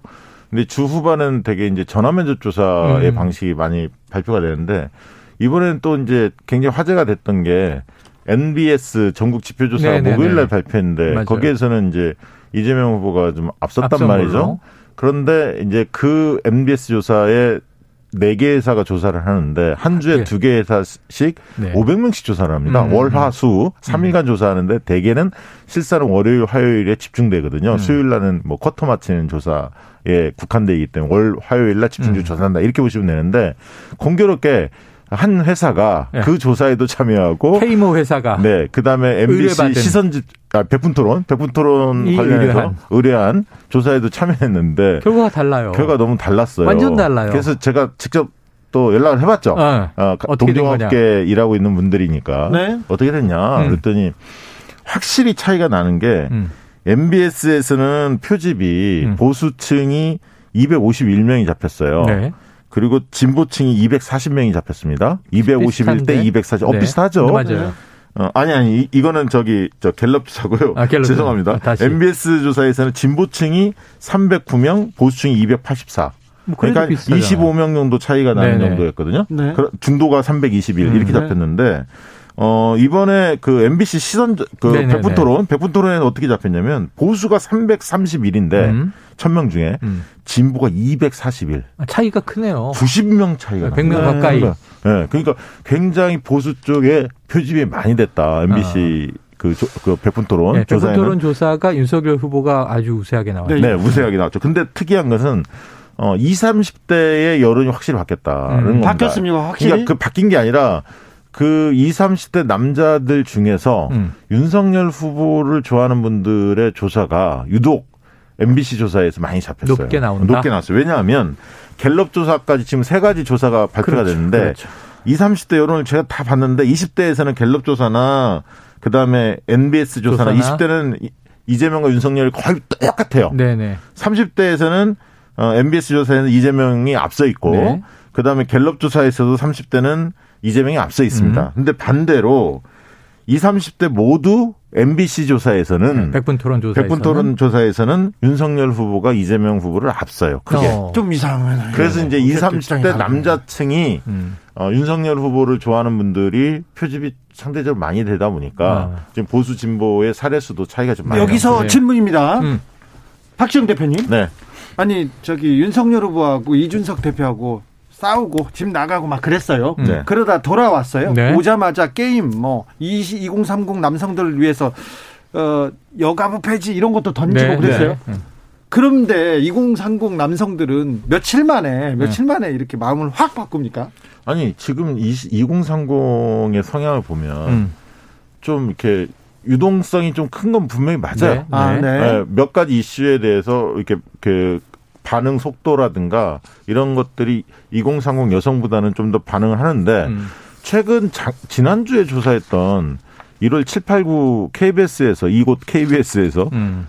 근데 주 후반은 되게 이제 전화 면접 조사의 음. 방식이 많이 발표가 되는데 이번에는 또 이제 굉장히 화제가 됐던 게 NBS 전국 지표조사가 네네네. 목요일 날 발표했는데 맞아요. 거기에서는 이제 이재명 후보가 좀 앞섰단 앞선 말이죠. 그런데 이제 그 MBS 조사에 네개 회사가 조사를 하는데 한 주에 네. 두개 회사씩 네. 500명씩 조사를 합니다. 음. 월, 화, 수 3일간 조사하는데 대개는 실사는 월요일, 화요일에 집중되거든요. 음. 수요일 날은 뭐 쿼터 마치는 조사에 국한되기 때문에 월, 화요일 날 집중적으로 음. 조사한다. 이렇게 보시면 되는데 공교롭게 한 회사가 네. 그 조사에도 참여하고 K모 회사가 네, 그다음에 MBC 의뢰받은. 시선지 아, 백분 토론, 백분 토론 이 관련해서 의뢰한. 의뢰한 조사에도 참여했는데 결과가 달라요. 결과 너무 달랐어요. 완전 달라요. 그래서 제가 직접 또 연락을 해봤죠. 어. 어, 어떻게 된 동종업계 일하고 있는 분들이니까 네. 어떻게 됐냐 음. 그랬더니 확실히 차이가 나는 게 음. MBS에서는 표집이 음. 보수층이 251명이 잡혔어요. 네. 그리고 진보층이 240명이 잡혔습니다. 251대 비슷한데? 240. 어 네. 비슷하죠. 네, 맞아요. 어, 아니 아니 이, 이거는 저기 저 갤럽 조사고요. 아, 갤럽 죄송합니다. 조사. 다시. MBS 조사에서는 진보층이 309명, 보수층이 284. 뭐 그러니까 비슷하잖아요. 25명 정도 차이가 나는 네네. 정도였거든요. 네. 중도가 321 음. 이렇게 잡혔는데 어, 이번에 그 MBC 시선, 그 백분 토론, 백분 토론에는 어떻게 잡혔냐면 보수가 331인데, 음. 1000명 중에 음. 진보가 241. 아, 차이가 크네요. 90명 차이가 100명 네. 가까이. 네. 네. 그러니까 굉장히 보수 쪽에 표집이 많이 됐다. MBC 아. 그, 조, 그 백분 토론 네, 백분 토론 조사가 윤석열 후보가 아주 우세하게 나왔죠. 네, 우세하게 나왔죠. 근데 특이한 것은 어 20, 30대의 여론이 확실히 바뀌었다는 음. 겁니다. 바뀌었습니다. 확실히. 그러니까 그 바뀐 게 아니라 그 20, 30대 남자들 중에서 음. 윤석열 후보를 좋아하는 분들의 조사가 유독 MBC 조사에서 많이 잡혔어요. 높게 나온다. 높게 나왔어요. 왜냐하면 갤럽 조사까지 지금 세 가지 조사가 발표가 그렇죠. 됐는데 그렇죠. 20, 30대 여론을 제가 다 봤는데 20대에서는 갤럽 조사나 그다음에 NBS 조사나, 조사나? 20대는 이재명과 윤석열이 거의 똑같아요. 네네. 30대에서는 어, MBS 조사에는 이재명이 앞서 있고 네. 그다음에 갤럽 조사에서도 30대는 이재명이 앞서 있습니다. 음. 근데 반대로 20, 30대 모두 MBC 조사에서는 백분 토론 조사에서는 백분 토론 조사에서는 윤석열 후보가 이재명 후보를 앞서요. 그게 어. 좀 이상하네. 그래서 이제 20, 30대 남자층이 음. 어, 윤석열 후보를 좋아하는 분들이 표집이 상대적으로 많이 되다 보니까 아. 지금 보수 진보의 사례 수도 차이가 좀 많이 여기서 질문입니다. 음. 박지영 대표님. 네. 아니 저기 윤석열 후보하고 이준석 대표하고 싸우고 집 나가고 막 그랬어요. 네. 그러다 돌아왔어요. 네. 오자마자 게임 뭐 20, 2030 남성들을 위해서 어 여가부 폐지 이런 것도 던지고 네. 그랬어요. 네. 그런데 2030 남성들은 며칠 만에 며칠 네. 만에 이렇게 마음을 확 바꿉니까? 아니 지금 20, 2030의 성향을 보면 음. 좀 이렇게 유동성이 좀 큰 건 분명히 맞아요. 네. 아, 네. 네. 몇 가지 이슈에 대해서 이렇게 그 반응 속도라든가 이런 것들이 2030 여성보다는 좀 더 반응을 하는데 음. 최근 자, 지난주에 조사했던 1월 7, 8, 9 KBS에서 이곳 KBS에서 음.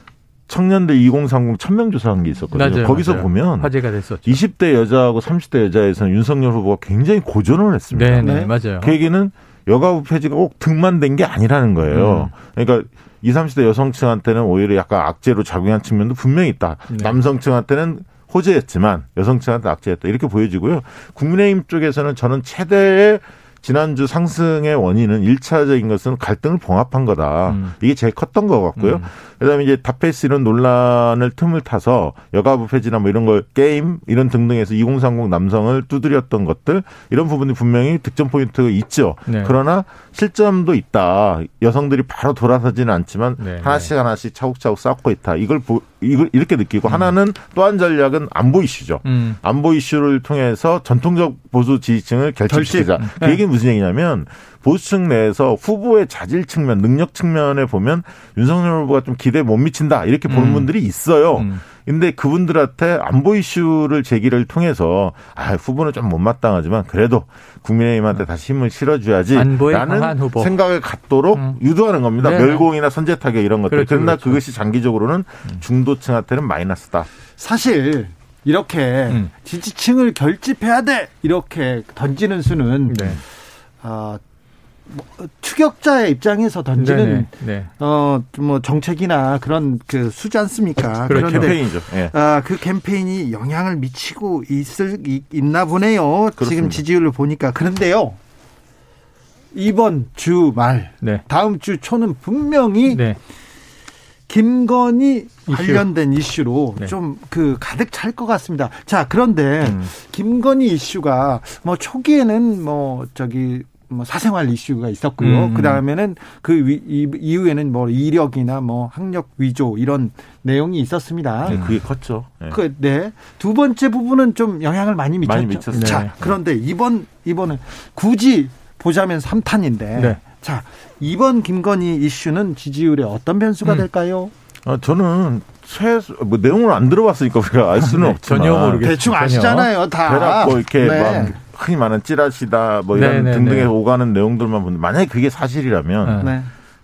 청년들 2030 천명 조사한 게 있었거든요. 맞아요, 거기서 맞아요. 보면 화제가 됐었죠. 20대 여자하고 30대 여자에서는 윤석열 후보가 굉장히 고전을 했습니다. 네, 네, 맞아요. 그 얘기는 여가부 폐지가 꼭 등만 된 게 아니라는 거예요. 음. 그러니까 20, 30대 여성층한테는 오히려 약간 악재로 작용한 측면도 분명히 있다. 네. 남성층한테는 호재였지만 여성층한테 악재였다. 이렇게 보여지고요. 국민의힘 쪽에서는 저는 최대의 지난주 상승의 원인은 일차적인 것은 갈등을 봉합한 거다. 음. 이게 제일 컸던 것 같고요. 음. 그다음에 이제 닷페이스 이런 논란을 틈을 타서 여가부 폐지나 뭐 이런 거 게임 이런 등등에서 2030 남성을 두드렸던 것들 이런 부분이 분명히 득점 포인트가 있죠. 네. 그러나 실점도 있다. 여성들이 바로 돌아서지는 않지만 네. 하나씩 하나씩 차곡차곡 쌓고 있다. 이걸 보, 이걸 이렇게 느끼고 음. 하나는 또 한 전략은 안보 이슈죠. 음. 안보 이슈를 통해서 전통적 보수 지지층을 결집시키자. 결집. 그 얘기는 무슨 얘기냐면 보수층 내에서 후보의 자질 측면, 능력 측면에 보면 윤석열 후보가 좀 기대에 못 미친다 이렇게 보는 음. 분들이 있어요. 음. 근데 그분들한테 안보 이슈를 제기를 통해서 아, 후보는 좀 못마땅하지만 그래도 국민의힘한테 다시 힘을 실어줘야지 라는 생각을 갖도록 음. 유도하는 겁니다. 네. 멸공이나 선제 타격 이런 것들. 그렇죠, 그러나 그렇죠. 그것이 장기적으로는 음. 중도층한테는 마이너스다. 사실 이렇게 음. 지지층을 결집해야 돼 이렇게 던지는 수는 네. 어, 뭐, 추격자의 입장에서 던지는 네. 어뭐 정책이나 그런 그 수지 않습니까? 그런데 캠페인이죠. 네. 아, 그 캠페인이 영향을 미치고 있을 있나 보네요. 그렇습니다. 지금 지지율을 보니까 그런데요. 이번 주말 네. 다음 주 초는 분명히 네. 김건희 이슈. 관련된 이슈로 네. 좀그 가득 찰 것 같습니다. 자, 그런데 음. 김건희 이슈가 뭐 초기에는 뭐 저기 뭐 사생활 이슈가 있었고요. 음. 그 다음에는 그 이후에는 뭐 이력이나 뭐 학력 위조 이런 내용이 있었습니다. 네, 그게 컸죠. 네. 그, 네. 두 번째 부분은 좀 영향을 많이 미쳤죠. 많이 미쳤어요. 자, 네. 그런데 이번, 이번은 굳이 보자면 3탄인데. 네. 자, 이번 김건희 이슈는 지지율에 어떤 변수가 음. 될까요? 아, 저는 최소 뭐 내용을 안 들어봤으니까 우리가 알 수는 네, 없지만 전혀 모르겠어요. 대충 아시잖아요, 다. 뭐 이렇게 네. 막 흔히 말하는 찌라시다 뭐 이런 네네네. 등등에 오가는 내용들만 보는데 만약에 그게 사실이라면 네.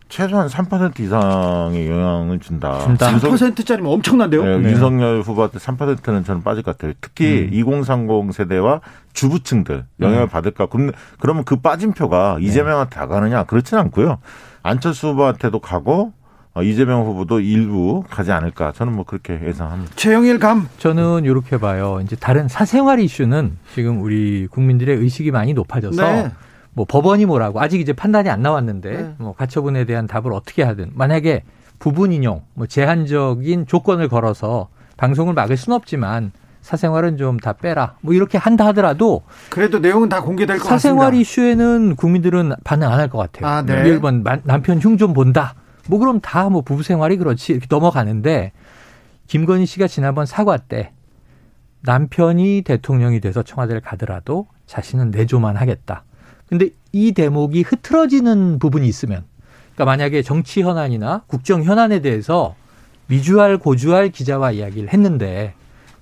최소한 3% 이상의 영향을 준다. 준다. 3%짜리면 엄청난데요? 네, 네. 윤석열 후보한테 3%는 저는 빠질 것 같아요. 특히 음. 2030 세대와 주부층들 영향을 음. 받을까. 그럼, 그러면 그 빠진 표가 네. 이재명한테 다 가느냐? 그렇지는 않고요. 안철수 후보한테도 가고 어, 이재명 후보도 일부 가지 않을까 저는 뭐 그렇게 예상합니다. 최영일 감 저는 이렇게 봐요. 이제 다른 사생활 이슈는 지금 우리 국민들의 의식이 많이 높아져서 네. 뭐 법원이 뭐라고 아직 이제 판단이 안 나왔는데 네. 뭐 가처분에 대한 답을 어떻게 하든 만약에 부분 인용 뭐 제한적인 조건을 걸어서 방송을 막을 수는 없지만 사생활은 좀 다 빼라. 뭐 이렇게 한다 하더라도 그래도 내용은 다 공개될 것 같습니다. 사생활 이슈에는 국민들은 반응 안 할 것 같아요. 아, 네. 예를 들면 남편 흉 좀 본다. 뭐 그럼 다 뭐 부부 생활이 그렇지 이렇게 넘어가는데 김건희 씨가 지난번 사과 때 남편이 대통령이 돼서 청와대를 가더라도 자신은 내조만 하겠다. 근데 이 대목이 흐트러지는 부분이 있으면 그러니까 만약에 정치 현안이나 국정 현안에 대해서 미주알 고주알 기자와 이야기를 했는데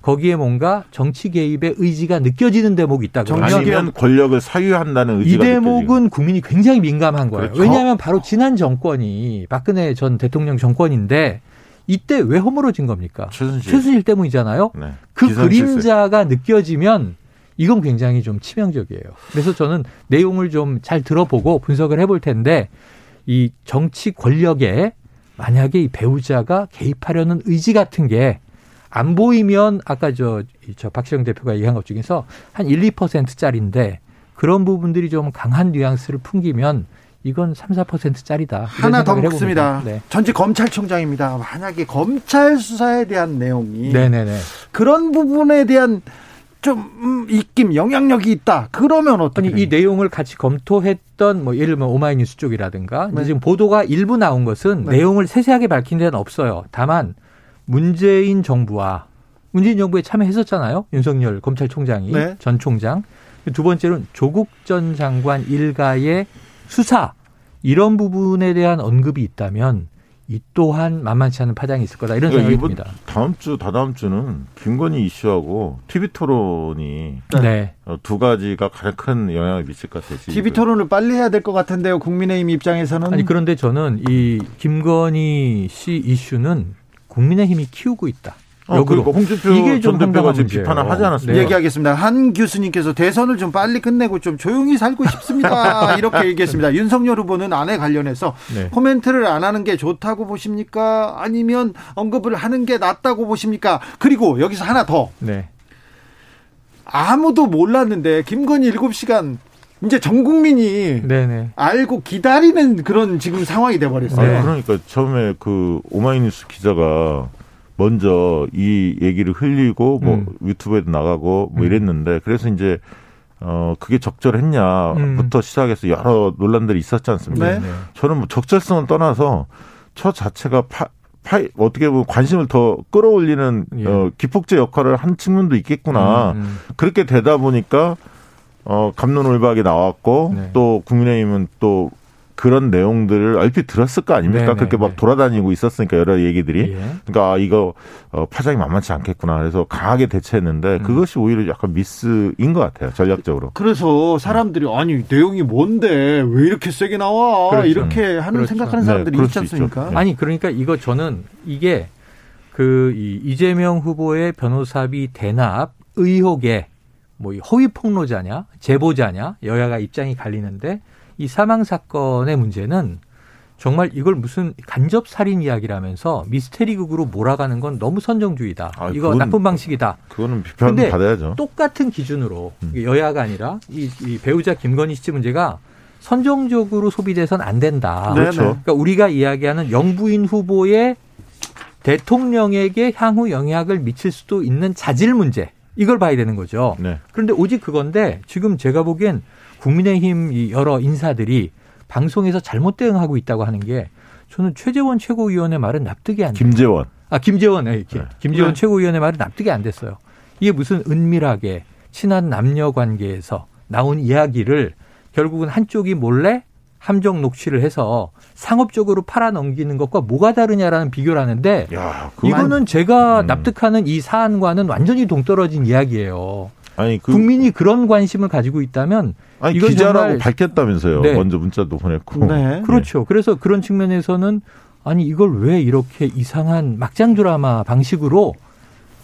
거기에 뭔가 정치 개입의 의지가 느껴지는 대목이 있다 그러면 아니면 권력을 사유한다는 의지가 이 대목은 느껴지고. 국민이 굉장히 민감한 거예요. 그렇죠? 왜냐하면 바로 지난 정권이 박근혜 전 대통령 정권인데 이때 왜 허물어진 겁니까? 최순실, 최순실 때문이잖아요. 네. 그 그림자가 느껴지면 이건 굉장히 좀 치명적이에요. 그래서 저는 내용을 좀 잘 들어보고 분석을 해볼 텐데 이 정치 권력에 만약에 이 배우자가 개입하려는 의지 같은 게 안 보이면 아까 저, 저 박시영 대표가 얘기한 것 중에서 한 1, 2%짜리인데 그런 부분들이 좀 강한 뉘앙스를 풍기면 이건 3, 4%짜리다. 하나 더 묻습니다. 네. 전직 검찰총장입니다. 만약에 검찰 수사에 대한 내용이 네네네. 그런 부분에 대한 좀 음, 입김 영향력이 있다. 그러면 어떻게? 아니 이 내용을 같이 검토했던 뭐 예를 들면 오마이뉴스 쪽이라든가 네. 지금 보도가 일부 나온 것은 네. 내용을 세세하게 밝힌 데는 없어요. 다만 문재인 정부와 문재인 정부에 참여했었잖아요. 윤석열 검찰총장이 네. 전 총장. 두 번째로는 조국 전 장관 일가의 수사 이런 부분에 대한 언급이 있다면 이 또한 만만치 않은 파장이 있을 거다 이런 그러니까 생각이 듭니다. 다음 주 다다음 주는 김건희 이슈하고 TV 토론이 네. 어, 두 가지가 가장 큰 영향을 미칠 것 같아요. TV 토론을 빨리 해야 될 것 같은데요. 국민의힘 입장에서는 아니 그런데 저는 이 김건희 씨 이슈는 국민의힘이 키우고 있다. 어, 그러니까 홍준표 이게 전 대표가 지금 비판을 하지 않았습니까? 네. 얘기하겠습니다. 한 교수님께서 대선을 좀 빨리 끝내고 좀 조용히 살고 싶습니다. 이렇게 얘기했습니다. 윤석열 후보는 안에 관련해서 네. 코멘트를 안 하는 게 좋다고 보십니까? 아니면 언급을 하는 게 낫다고 보십니까? 그리고 여기서 하나 더. 네. 아무도 몰랐는데 김건희 7시간 이제 전 국민이 네네. 알고 기다리는 그런 지금 상황이 돼버렸어요. 네. 그러니까 처음에 그 오마이뉴스 기자가 먼저 이 얘기를 흘리고 뭐 음. 유튜브에도 나가고 뭐 음. 이랬는데 그래서 이제 어 그게 적절했냐부터 음. 시작해서 여러 논란들이 있었지 않습니까? 네. 저는 뭐 적절성은 떠나서 저 자체가 파, 파 어떻게 보면 관심을 더 끌어올리는 예. 어, 기폭제 역할을 한 측면도 있겠구나. 음, 음. 그렇게 되다 보니까 어, 감론을박이 나왔고 네. 또 국민의힘은 또 그런 내용들을 얼핏 들었을 거 아닙니까? 네네, 그렇게 막 네. 돌아다니고 있었으니까 여러 얘기들이. 예. 그러니까 아, 이거 어, 파장이 만만치 않겠구나. 그래서 강하게 대처했는데 음. 그것이 오히려 약간 미스인 것 같아요. 전략적으로. 그래서 사람들이 아니 내용이 뭔데 왜 이렇게 세게 나와? 그렇죠. 이렇게 하는 그렇죠. 생각하는 네, 사람들이 네, 있지 않습니까? 네. 아니 그러니까 이거 저는 이게 그 이재명 후보의 변호사비 대납 의혹에 뭐 허위 폭로자냐, 제보자냐 여야가 입장이 갈리는데 이 사망 사건의 문제는 정말 이걸 무슨 간접 살인 이야기라면서 미스테리극으로 몰아가는 건 너무 선정주의다. 아, 이거 그건, 나쁜 방식이다. 그거는 비판 받아야죠. 똑같은 기준으로 음. 여야가 아니라 이, 이 배우자 김건희 씨 문제가 선정적으로 소비돼선 안 된다. 그렇죠. 그러니까 우리가 이야기하는 영부인 후보의 대통령에게 향후 영향을 미칠 수도 있는 자질 문제. 이걸 봐야 되는 거죠. 네. 그런데 오직 그건데 지금 제가 보기엔 국민의힘 여러 인사들이 방송에서 잘못 대응하고 있다고 하는 게 저는 최재원 최고위원의 말은 납득이 안 돼요. 김재원. 아, 김재원. 네, 이렇게. 네. 김재원 네. 최고위원의 말은 납득이 안 됐어요. 이게 무슨 은밀하게 친한 남녀 관계에서 나온 이야기를 결국은 한쪽이 몰래 함정 녹취를 해서 상업적으로 팔아 넘기는 것과 뭐가 다르냐라는 비교를 하는데 야, 이거는 제가 음. 납득하는 이 사안과는 완전히 동떨어진 이야기예요. 아니 그 국민이 그런 관심을 가지고 있다면 아니 기자라고 밝혔다면서요. 네. 먼저 문자도 보냈고. 네. 그렇죠. 네. 그래서 그런 측면에서는 아니 이걸 왜 이렇게 이상한 막장 드라마 방식으로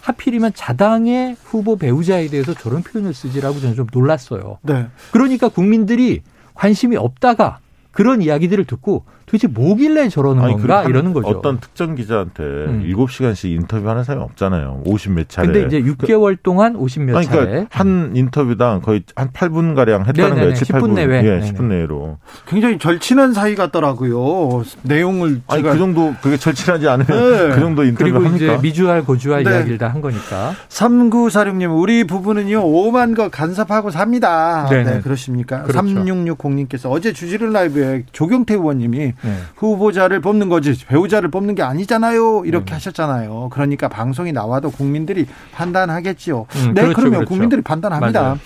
하필이면 자당의 후보 배우자에 대해서 저런 표현을 쓰지라고 저는 좀 놀랐어요. 네. 그러니까 국민들이 관심이 없다가 그런 이야기들을 듣고 도대체 뭐길래 저러는 아니, 건가 이러는 거죠. 어떤 특정 기자한테 음. 7시간씩 인터뷰하는 사람이 없잖아요. 50 몇 차례. 근데 이제 6개월 그, 동안 50몇 차례. 그러니까 한 인터뷰당 거의 한 8분 가량 했다는 네네네, 거예요. 7, 10분 8분. 내외. 예, 네네. 10분 내로. 굉장히 절친한 사이 같더라고요. 내용을 아니 그 정도 그게 절친하지 않으면 네. 그 정도 인터뷰 그리고 합니까? 이제 미주알 고주알 네. 이야기를 다 한 거니까. 3946님 우리 부부는요 오만 거 간섭하고 삽니다. 네네. 네, 그렇습니까? 그렇죠. 3660님께서 어제 주지를 라이브에 조경태 의원님이 네. 후보자를 뽑는 거지 배우자를 뽑는 게 아니잖아요. 이렇게 네. 하셨잖아요. 그러니까 방송이 나와도 국민들이 판단하겠지요. 음, 네, 그렇죠, 그러면 그렇죠. 국민들이 판단합니다. 맞아요.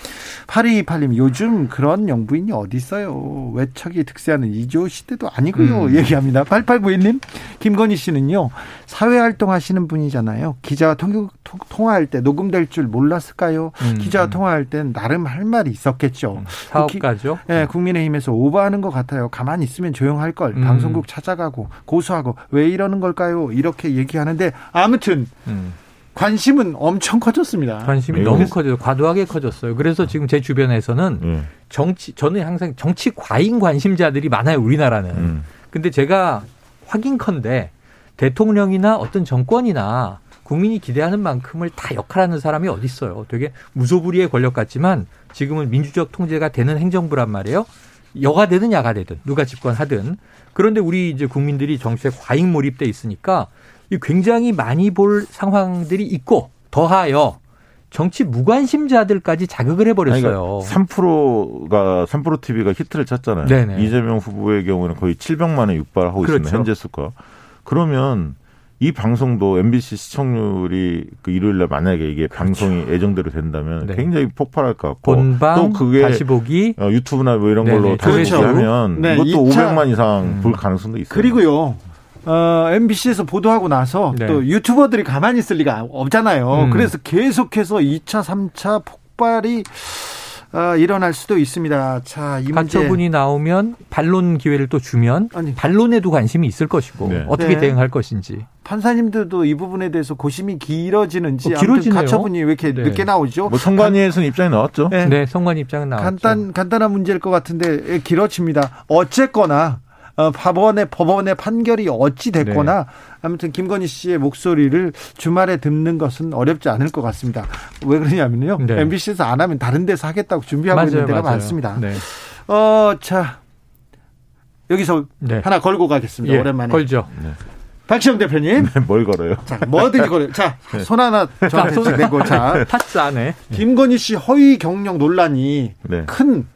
8228님 요즘 그런 영부인이 어디 있어요. 외척이 득세하는 이조 시대도 아니고요. 음. 얘기합니다. 8891님 김건희 씨는요. 사회 활동 하시는 분이잖아요. 기자와 통, 통화할 때 녹음될 줄 몰랐을까요? 음. 기자와 통화할 땐 나름 할 말이 있었겠죠. 음. 사업가죠. 예, 네, 국민의힘에서 오버하는 것 같아요. 가만히 있으면 조용할 걸. 음. 방송국 찾아가고 고소하고 왜 이러는 걸까요? 이렇게 얘기하는데 아무튼 음. 관심은 엄청 커졌습니다. 관심이 네. 너무 커져요. 과도하게 커졌어요. 그래서 지금 제 주변에서는 네. 정치 저는 항상 정치 과잉 관심자들이 많아요. 우리나라는. 음. 근데 제가 확인컨대 대통령이나 어떤 정권이나 국민이 기대하는 만큼을 다 역할하는 사람이 어디 있어요. 되게 무소불위의 권력 같지만 지금은 민주적 통제가 되는 행정부란 말이에요. 여가 되든 야가 되든 누가 집권하든 그런데 우리 이제 국민들이 정치에 과잉 몰입돼 있으니까 굉장히 많이 볼 상황들이 있고 더하여 정치 무관심자들까지 자극을 해버렸어요. 그러니까 3%가 3% TV가 히트를 쳤잖아요. 네네. 이재명 후보의 경우는 거의 700만에 육박하고 그렇죠. 있습니다. 현재 수가. 그러면 이 방송도 MBC 시청률이 그 일요일 날 만약에 이게 그렇죠. 방송이 예정대로 된다면 네. 굉장히 폭발할 것 같고 본방, 또 그게 다시 보기 어, 유튜브나 뭐 이런 걸로 다시 그렇죠. 하면 네, 이것도 2차. 500만 이상 음. 볼 가능성도 있어요. 그리고요. 어, MBC에서 보도하고 나서 네. 또 유튜버들이 가만히 있을 리가 없잖아요. 음. 그래서 계속해서 2차, 3차 폭발이 어, 일어날 수도 있습니다. 자, 이. 가처분이 나오면 반론 기회를 또 주면 아니. 반론에도 관심이 있을 것이고 네. 어떻게 네. 대응할 것인지. 판사님들도 이 부분에 대해서 고심이 길어지는지 어, 길어지네요. 가처분이 왜 이렇게 네. 늦게 나오죠? 뭐 성관위에서는 입장이 나왔죠. 네, 네 성관 입장은 나왔죠. 간단 간단한 문제일 것 같은데 길어집니다. 어쨌거나 어, 법원의 법원의 판결이 어찌 됐거나 네. 아무튼 김건희 씨의 목소리를 주말에 듣는 것은 어렵지 않을 것 같습니다. 왜 그러냐면요. 네. MBC에서 안 하면 다른 데서 하겠다고 준비하고 맞아요, 있는 데가 맞아요. 많습니다. 네. 어, 자. 여기서 네. 하나 걸고 가겠습니다. 예, 오랜만에. 걸죠. 네. 박시영 대표님. 네, 뭘 걸어요? 자, 뭐든지 걸어요. 자, 네. 손 하나 저한테 내고, 자. 타스 안에. 김건희 씨 허위 경력 논란이 네. 큰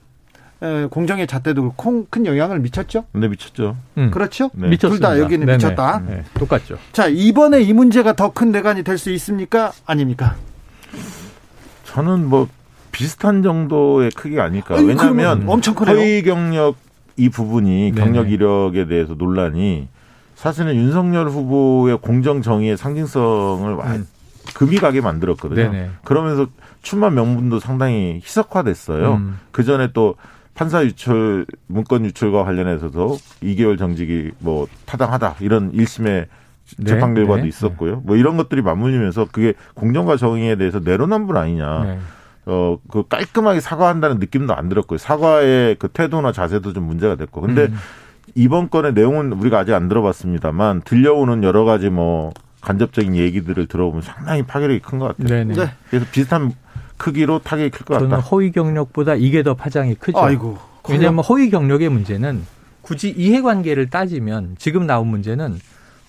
공정의 잣대도 큰 영향을 미쳤죠? 네, 미쳤죠. 음. 그렇죠? 네. 미쳤습니다. 둘 다 여기는 네네. 미쳤다. 네. 똑같죠. 자, 이번에 이 문제가 더큰 대관이 될 수 있습니까? 아닙니까? 저는 뭐 비슷한 정도의 크기가 아닐까. 아니, 왜냐하면 엄청 크네요. 허위 경력 이 부분이 경력 이력에 대해서 논란이 사실은 윤석열 후보의 공정 정의의 상징성을 음. 금이 가게 만들었거든요. 네네. 그러면서 출마 명분도 상당히 희석화됐어요. 음. 그 전에 또 판사 유출 문건 유출과 관련해서도 2개월 정직이 뭐 타당하다 이런 1심의 네, 재판 결과도 네, 있었고요. 뭐 이런 것들이 맞물리면서 그게 공정과 정의에 대해서 내로남불 아니냐. 네. 어, 그 깔끔하게 사과한다는 느낌도 안 들었고요. 사과의 그 태도나 자세도 좀 문제가 됐고. 근데 음. 이번 건의 내용은 우리가 아직 안 들어봤습니다만 들려오는 여러 가지 뭐 간접적인 얘기들을 들어보면 상당히 파괴력이 큰 것 같아요. 네. 그래서 비슷한 크기로 타격이 클 것 같다. 저는 허위 경력보다 이게 더 파장이 크죠. 아이고. 왜냐하면 허위 경력의 문제는 굳이 이해관계를 따지면 지금 나온 문제는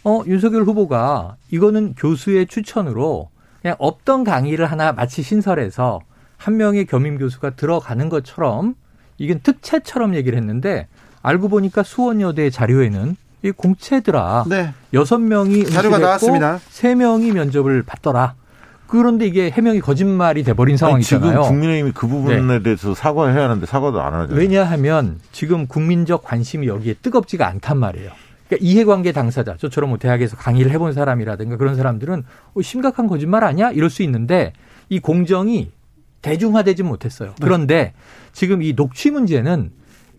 어 윤석열 후보가 이거는 교수의 추천으로 그냥 없던 강의를 하나 마치 신설해서 한 명의 겸임 교수가 들어가는 것처럼 이건 특채처럼 얘기를 했는데 알고 보니까 수원여대 자료에는 이 공채더라. 네. 여섯 명이 자료가 나왔습니다. 세 명이 면접을 받더라. 그런데 이게 해명이 거짓말이 돼버린 상황이잖아요. 지금 국민의힘이 그 부분에 네. 대해서 사과해야 하는데 사과도 안 하죠. 왜냐하면 지금 국민적 관심이 여기에 뜨겁지가 않단 말이에요. 그러니까 이해관계 당사자, 저처럼 뭐 대학에서 강의를 해본 사람이라든가 그런 사람들은 어, 심각한 거짓말 아니야? 이럴 수 있는데 이 공정이 대중화되지 못했어요. 네. 그런데 지금 이 녹취 문제는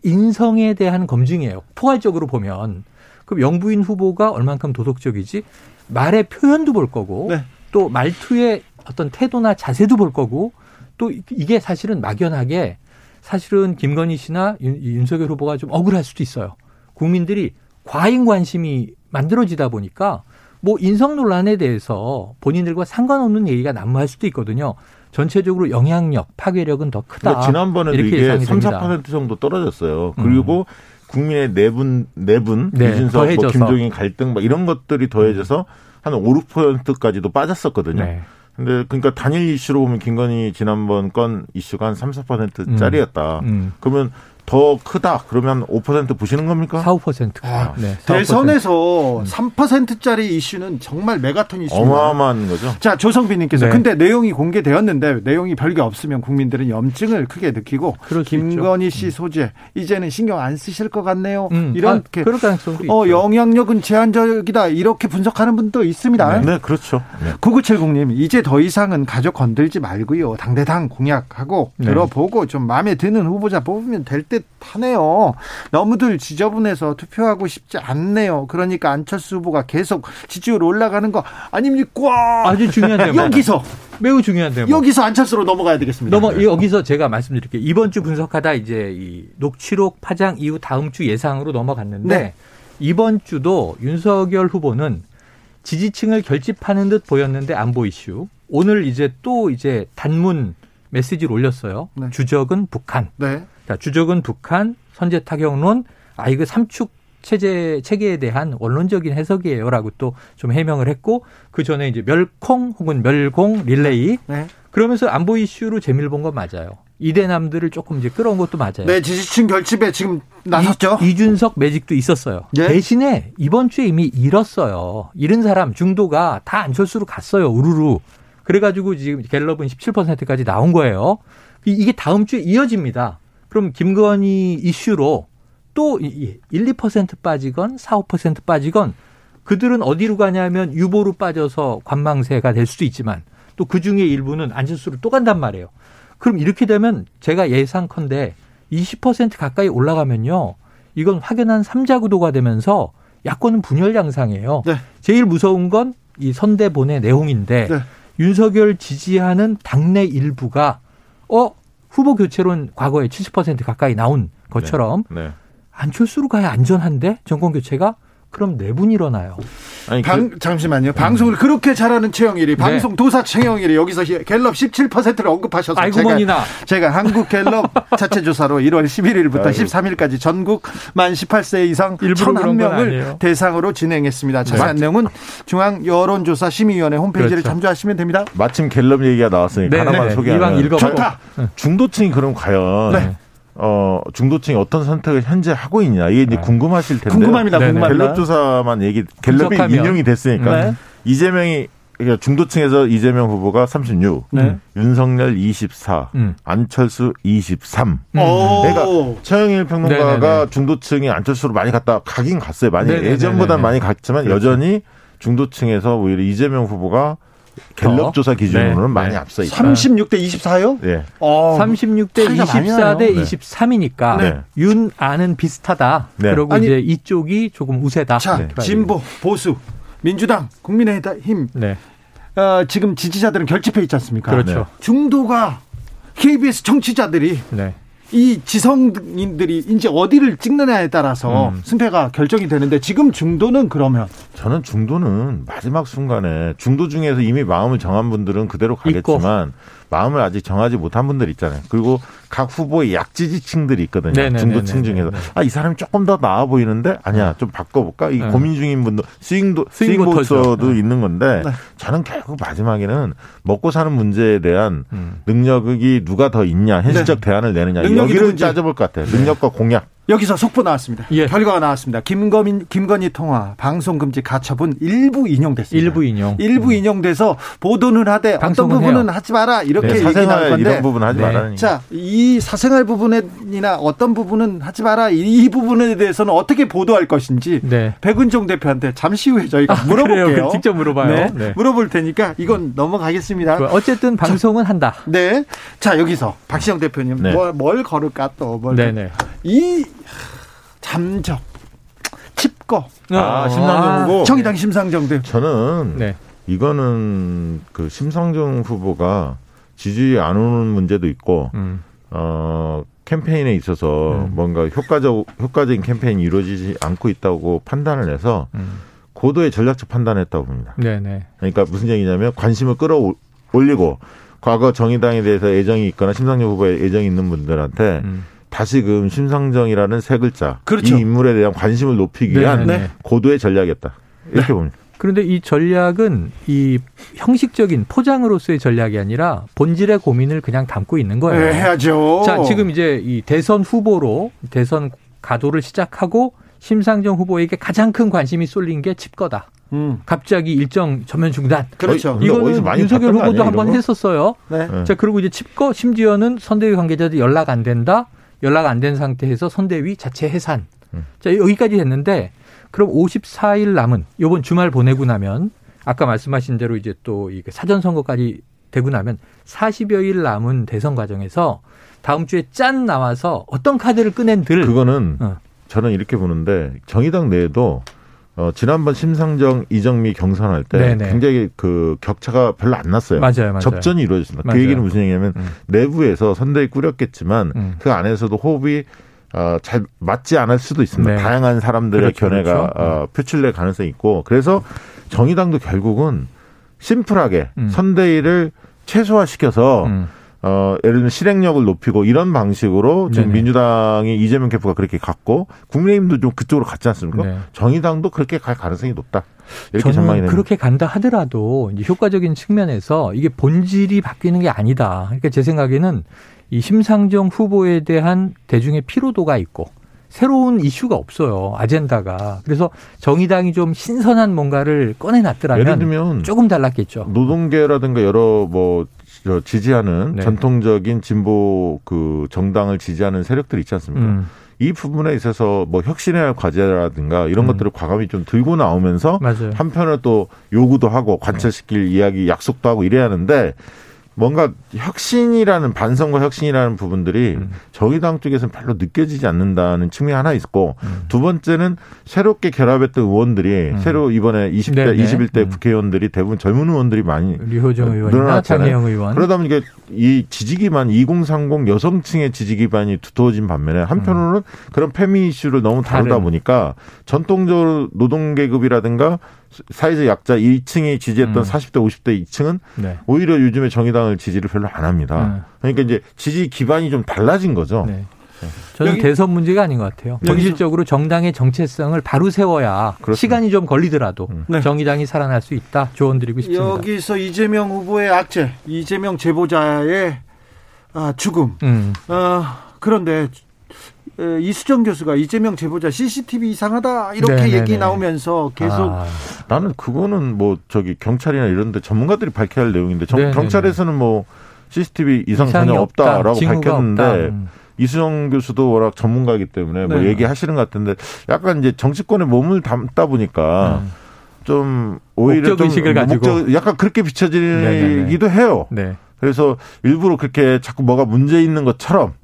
인성에 대한 검증이에요. 포괄적으로 보면. 그럼 영부인 후보가 얼만큼 도덕적이지? 말의 표현도 볼 거고 네. 또 말투의 어떤 태도나 자세도 볼 거고 또 이게 사실은 막연하게 사실은 김건희 씨나 윤, 윤석열 후보가 좀 억울할 수도 있어요. 국민들이 과잉 관심이 만들어지다 보니까 뭐 인성 논란에 대해서 본인들과 상관없는 얘기가 난무할 수도 있거든요. 전체적으로 영향력, 파괴력은 더 크다. 지난번에도 이게 3, 4% 정도 떨어졌어요. 그리고 음. 국민의 내분 내분 네, 이준석, 뭐 김종인 갈등 막 이런 것들이 더해져서 한 5, 6%까지도 빠졌었거든요. 네. 근데 그러니까 단일 이슈로 보면 김건희 지난번 건 이슈가 한 3, 4%짜리였다. 음. 음. 그러면 더 크다 그러면 5% 보시는 겁니까? 4, 5%. 아, 네, 4, 대선에서 3%짜리 이슈는 정말 메가톤 이슈입니다. 어마어마한 거죠. 자, 조성빈님께서 네. 근데 내용이 공개되었는데 내용이 별게 없으면 국민들은 염증을 크게 느끼고 김건희 씨 음. 소재 이제는 신경 안 쓰실 것 같네요. 음, 이렇게 아, 그럴 가능성도 어, 영향력은 제한적이다 이렇게 분석하는 분도 있습니다. 네, 네 그렇죠. 네. 9970님 이제 더 이상은 가족 건들지 말고요. 당대당 공약하고 네. 들어보고 좀 마음에 드는 후보자 뽑으면 될 듯하네요. 너무들 지저분해서 투표하고 싶지 않네요. 그러니까 안철수 후보가 계속 지지율 올라가는 거 아닙니까? 아주 중요한데 여기서 매우 중요한데 여기서 안철수로 넘어가야 되겠습니다. 넘어 여기서 제가 말씀드릴게요. 이번 주 분석하다 이제 이 녹취록 파장 이후 다음 주 예상으로 넘어갔는데 네. 이번 주도 윤석열 후보는 지지층을 결집하는 듯 보였는데 안보 이슈. 오늘 이제 또 이제 단문 메시지를 올렸어요. 네. 주적은 북한. 네. 자, 주적은 북한, 선제 타격론, 아, 이거 삼축 체제, 체계에 대한 원론적인 해석이에요라고 또 좀 해명을 했고, 그 전에 이제 멸콩 혹은 멸공 릴레이. 네. 그러면서 안보 이슈로 재미를 본 건 맞아요. 이대남들을 조금 이제 끌어온 것도 맞아요. 네, 지지층 결집에 지금 나섰죠. 이, 준석 매직도 있었어요. 네. 대신에 이번 주에 이미 잃었어요. 잃은 사람 중도가 다 안철수로 갔어요. 우르르. 그래가지고 지금 갤럽은 17%까지 나온 거예요. 이게 다음 주에 이어집니다. 그럼 김건희 이슈로 또 1, 2% 빠지건 4, 5% 빠지건 그들은 어디로 가냐면 유보로 빠져서 관망세가 될 수도 있지만 또 그 중에 일부는 안철수로 또 간단 말이에요. 그럼 이렇게 되면 제가 예상컨대 20% 가까이 올라가면요. 이건 확연한 삼자 구도가 되면서 야권은 분열 양상이에요. 네. 제일 무서운 건 이 선대본의 내용인데 네. 윤석열 지지하는 당내 일부가 어 후보 교체론 과거에 70% 가까이 나온 것처럼 네. 네. 안철수로 가야 안전한데 정권 교체가 그럼 내분 네 일어나요. 아니, 방, 그, 잠시만요. 방송을 그렇게 잘하는 최영일이 네. 방송 도사 최영일이 여기서 갤럽 17%를 언급하셔서 아이고 제가. 제가 한국 갤럽 자체 조사로 1월 11일부터 아이고. 13일까지 전국 만 18세 이상 1,001명을 대상으로 진행했습니다. 자세한 내용은 중앙 여론조사 심의위원회 홈페이지를 그렇죠. 참조하시면 됩니다. 마침 갤럽 얘기가 나왔으니까 네, 하나만 네. 소개하면 좋다. 중도층이 그럼 과연 네. 어, 중도층이 어떤 선택을 현재 하고 있냐. 이게 이제 네. 궁금하실 텐데. 궁금합니다. 궁금합니다. 갤럽 조사만 얘기, 갤럽이 인용이 됐으니까. 네. 이재명이, 그러니까 중도층에서 이재명 후보가 36, 네. 윤석열 24, 음. 안철수 23. 음. 그러니까 최영일 평론가가 네네네. 중도층이 안철수로 많이 갔다 가긴 갔어요. 많이 예전보다 많이 갔지만 그렇죠. 여전히 중도층에서 오히려 이재명 후보가 갤럽 조사 기준으로는 네. 많이 네. 앞서 있다. 36대 24요? 네. 어, 36대 24대 23이니까 네. 윤 안은 비슷하다. 네. 그리고 아니, 이제 이쪽이 조금 우세다. 자, 네. 진보, 보수, 민주당, 국민의힘. 네. 어, 지금 지지자들은 결집해 있지 않습니까? 그렇죠. 중도가 KBS 정치자들이 네. 이 지성인들이 이제 어디를 찍느냐에 따라서 음. 승패가 결정이 되는데 지금 중도는 그러면 저는 중도는 마지막 순간에 중도 중에서 이미 마음을 정한 분들은 그대로 가겠지만 있고. 마음을 아직 정하지 못한 분들 있잖아요. 그리고 각 후보의 약지지층들이 있거든요. 네네네네네. 중도층 중에서 아 이 사람이 조금 더 나아 보이는데 아니야 좀 바꿔볼까? 이 네. 고민 중인 분도 스윙도 스윙보터도 네. 있는 건데 네. 저는 결국 마지막에는 먹고 사는 문제에 대한 음. 능력이 누가 더 있냐 현실적 네. 대안을 내느냐 여기를 따져볼 것 같아요. 능력과 공약. 여기서 속보 나왔습니다. 예. 결과가 나왔습니다. 김건희, 김건희 통화 방송 금지 가처분 일부 인용됐습니다. 일부 인용. 일부 음. 인용돼서 보도는 하되 어떤 부분은 해요. 하지 마라 이렇게 네, 얘기 나올 건데 이런 부분 하지 네. 마라. 자, 이 사생활 부분이나 어떤 부분은 하지 마라 이, 부분에 대해서는 어떻게 보도할 것인지 네. 백은종 대표한테 잠시 후에 저희가 아, 물어볼게요. 직접 물어봐요. 네. 네. 물어볼 테니까 이건 넘어가겠습니다. 어쨌든 방송은 자, 한다. 네. 자 여기서 박시영 대표님 네. 뭘, 뭘 걸을까 또 뭘. 네네. 이 잠적, 칩거. 아, 심상정 후보. 정의당 심상정 대 저는 네. 이거는 그 심상정 후보가 지지율이 안 오는 문제도 있고, 음. 어, 캠페인에 있어서 음. 뭔가 효과적 효과적인 캠페인이 이루어지지 않고 있다고 판단을 해서 음. 고도의 전략적 판단을 했다고 봅니다. 네네. 그러니까 무슨 얘기냐면 관심을 끌어올리고 과거 정의당에 대해서 애정이 있거나 심상정 후보에 애정이 있는 분들한테 음. 다시금 심상정이라는 세 글자 그렇죠. 이 인물에 대한 관심을 높이기 위한 네네. 고도의 전략이었다. 이렇게 네. 봅니다. 그런데 이 전략은 이 형식적인 포장으로서의 전략이 아니라 본질의 고민을 그냥 담고 있는 거예요. 네, 해야죠. 자, 지금 이제 이 대선 후보로 대선 가도를 시작하고 심상정 후보에게 가장 큰 관심이 쏠린 게 칩거다. 음. 갑자기 일정 전면 중단. 그렇죠. 이거는 윤석열 후보도 한 번 했었어요. 네. 네. 자, 그리고 이제 칩거 심지어는 선대위 관계자들 연락 안 된다. 연락 안 된 상태에서 선대위 자체 해산. 음. 자, 여기까지 했는데 그럼 54일 남은 요번 주말 보내고 나면 아까 말씀하신 대로 이제 또이 사전 선거까지 되고 나면 40여일 남은 대선 과정에서 다음 주에 짠 나와서 어떤 카드를 꺼낸들 그거는 어. 저는 이렇게 보는데 정의당 내에도 어, 지난번 심상정 이정미 경선할 때 네네. 굉장히 그 격차가 별로 안 났어요. 맞아요, 맞아요. 접전이 이루어졌습니다. 그 맞아요. 그 얘기는 무슨 얘기냐면 음. 내부에서 선대위 꾸렸겠지만 음. 그 안에서도 호흡이 어, 잘 맞지 않을 수도 있습니다. 네. 다양한 사람들의 그렇죠, 견해가 그렇죠. 어, 표출될 가능성이 있고 그래서 정의당도 결국은 심플하게 음. 선대위를 최소화시켜서 음. 어, 예를 들면 실행력을 높이고 이런 방식으로 지금 네네. 민주당이 이재명 캠프가 그렇게 갔고 국민의힘도 좀 그쪽으로 갔지 않습니까? 네. 정의당도 그렇게 갈 가능성이 높다. 이렇게 전망이 그렇게 간다 하더라도 이제 효과적인 측면에서 이게 본질이 바뀌는 게 아니다. 그러니까 제 생각에는 이 심상정 후보에 대한 대중의 피로도가 있고 새로운 이슈가 없어요. 아젠다가. 그래서 정의당이 좀 신선한 뭔가를 꺼내놨더라면 예를 들면 조금 달랐겠죠. 노동계라든가 여러 뭐 지지하는 네. 전통적인 진보 그 정당을 지지하는 세력들이 있지 않습니까? 음. 이 부분에 있어서 뭐 혁신해야 할 과제라든가 이런 음. 것들을 과감히 좀 들고 나오면서 맞아요. 한편으로 또 요구도 하고 관철시킬 네. 이야기 약속도 하고 이래야 하는데 뭔가 혁신이라는 반성과 혁신이라는 부분들이 음. 정의당 쪽에서는 별로 느껴지지 않는다는 측면이 하나 있고 음. 두 번째는 새롭게 결합했던 의원들이 음. 새로 이번에 20대 네네. 21대 음. 국회의원들이 대부분 젊은 의원들이 많이 장혜영 의원 그러다 보니까 이 지지 기반 2030 여성층의 지지 기반이 두터워진 반면에 한편으로는 음. 그런 페미 이슈를 너무 다루다 보니까 전통적으로 노동 계급이라든가 사회적 약자 1층이 지지했던 음. 40대, 50대 2층은 네. 오히려 요즘에 정의당을 지지를 별로 안 합니다. 네. 그러니까 이제 지지 기반이 좀 달라진 거죠. 네. 네. 저는 대선 문제가 아닌 것 같아요. 본질적으로 정당의 정체성을 바로 세워야 그렇습니다. 시간이 좀 걸리더라도 음. 네. 정의당이 살아날 수 있다. 조언 드리고 싶습니다. 여기서 이재명 후보의 악재, 이재명 제보자의 아, 죽음. 음. 어, 그런데 이수정 교수가 이재명 제보자 CCTV 이상하다 이렇게 네네네. 얘기 나오면서 계속 아, 나는 그거는 뭐 저기 경찰이나 이런데 전문가들이 밝혀야 할 내용인데 정, 경찰에서는 뭐 CCTV 이상 전혀 없다라고 없다. 밝혔는데 없다. 음. 이수정 교수도 워낙 전문가이기 때문에 뭐 네. 얘기하시는 것 같은데 약간 이제 정치권에 몸을 담다 보니까 음. 좀 오히려 좀 목적 약간 그렇게 비춰지기도 해요. 네. 그래서 일부러 그렇게 자꾸 뭐가 문제 있는 것처럼.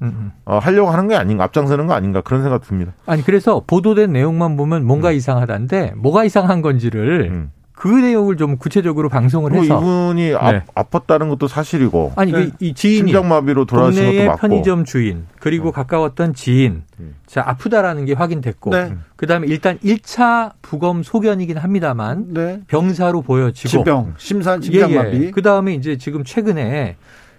어, 하려고 하는 게 아닌가 앞장서는 거 아닌가 그런 생각 듭니다. 아니 그래서 보도된 내용만 보면 뭔가 음. 이상하다는데 뭐가 이상한 건지를 음. 그 내용을 좀 구체적으로 방송을 해서 이분이 네. 아, 팠다는 것도 사실이고 아니 네. 이 지인이 심장마비로 돌아가신 것도 맞고 편의점 주인 그리고 어. 가까웠던 지인 음. 자 아프다라는 게 확인됐고 네. 그다음에 일단 1차 부검 소견이긴 합니다만 네. 병사로 보여지고 질병 심산 심장마비 예, 예. 그다음에 이제 지금 최근에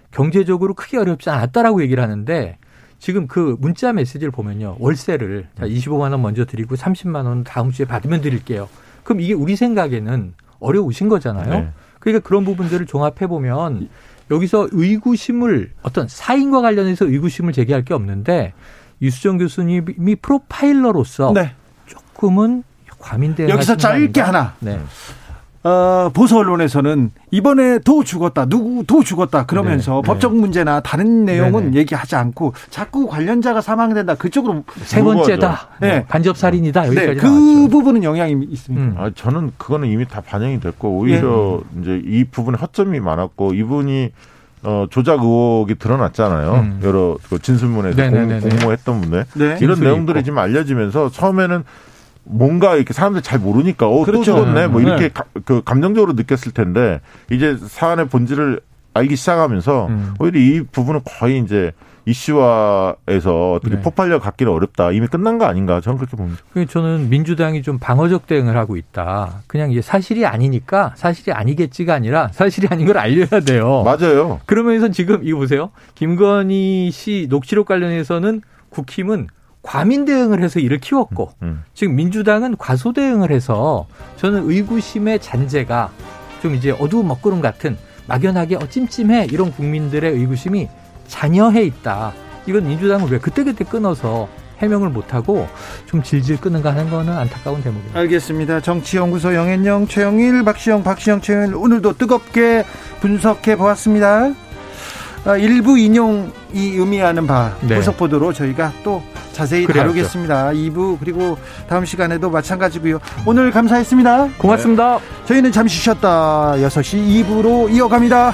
경제적으로 크게 어렵지 않았다라고 얘기를 하는데 지금 그 문자 메시지를 보면요 월세를 자 25만 원 먼저 드리고 30만 원 다음 주에 받으면 드릴게요. 그럼 이게 우리 생각에는 어려우신 거잖아요. 네. 그러니까 그런 부분들을 종합해 보면 여기서 의구심을 어떤 사인과 관련해서 의구심을 제기할 게 없는데 유수정 교수님이 프로파일러로서 네. 조금은 과민된 여기서 짧게 하나. 네. 어, 보수 언론에서는 이번에 도 죽었다, 누구 도 죽었다 그러면서 네, 네. 법적 문제나 다른 내용은 네, 네. 얘기하지 않고 자꾸 관련자가 사망된다 그쪽으로 세 번째다, 네. 뭐 간접 살인이다 여기까지 네, 그 나왔죠. 부분은 영향이 있습니다. 음. 아, 저는 그거는 이미 다 반영이 됐고 오히려 네. 이제 이 부분에 허점이 많았고 이분이 어, 조작 의혹이 드러났잖아요. 음. 여러 그 진술문에서 공 모했던 분들 이런 내용들이 있고. 지금 알려지면서 처음에는 뭔가 이렇게 사람들 잘 모르니까 어, 그렇죠. 또 죽었네 뭐 이렇게 네. 가, 그 감정적으로 느꼈을 텐데 이제 사안의 본질을 알기 시작하면서 음. 오히려 이 부분은 거의 이제 이슈화에서 어떻게 네. 폭발력 갖기는 어렵다. 이미 끝난 거 아닌가 저는 그렇게 봅니다. 저는 민주당이 좀 방어적 대응을 하고 있다. 그냥 이게 사실이 아니니까 사실이 아니겠지가 아니라 사실이 아닌 걸 알려야 돼요. 맞아요. 그러면서 지금 이거 보세요. 김건희 씨 녹취록 관련해서는 국힘은 과민 대응을 해서 이를 키웠고 음, 음. 지금 민주당은 과소 대응을 해서 저는 의구심의 잔재가 좀 이제 어두운 먹구름 같은 막연하게 어 찜찜해 이런 국민들의 의구심이 잔여해 있다. 이건 민주당은 왜 그때그때 끊어서 해명을 못하고 좀 질질 끄는가 하는 거는 안타까운 대목입니다. 알겠습니다. 정치연구소 영앤영, 최영일, 박시영, 박시영, 최영일 오늘도 뜨겁게 분석해 보았습니다. 아, 일부 인용이 의미하는 바 네. 후속 보도로 저희가 또 자세히 그래야죠. 다루겠습니다. 2부 그리고 다음 시간에도 마찬가지고요. 오늘 감사했습니다. 고맙습니다. 네. 저희는 잠시 쉬었다 6시 2부로 이어갑니다.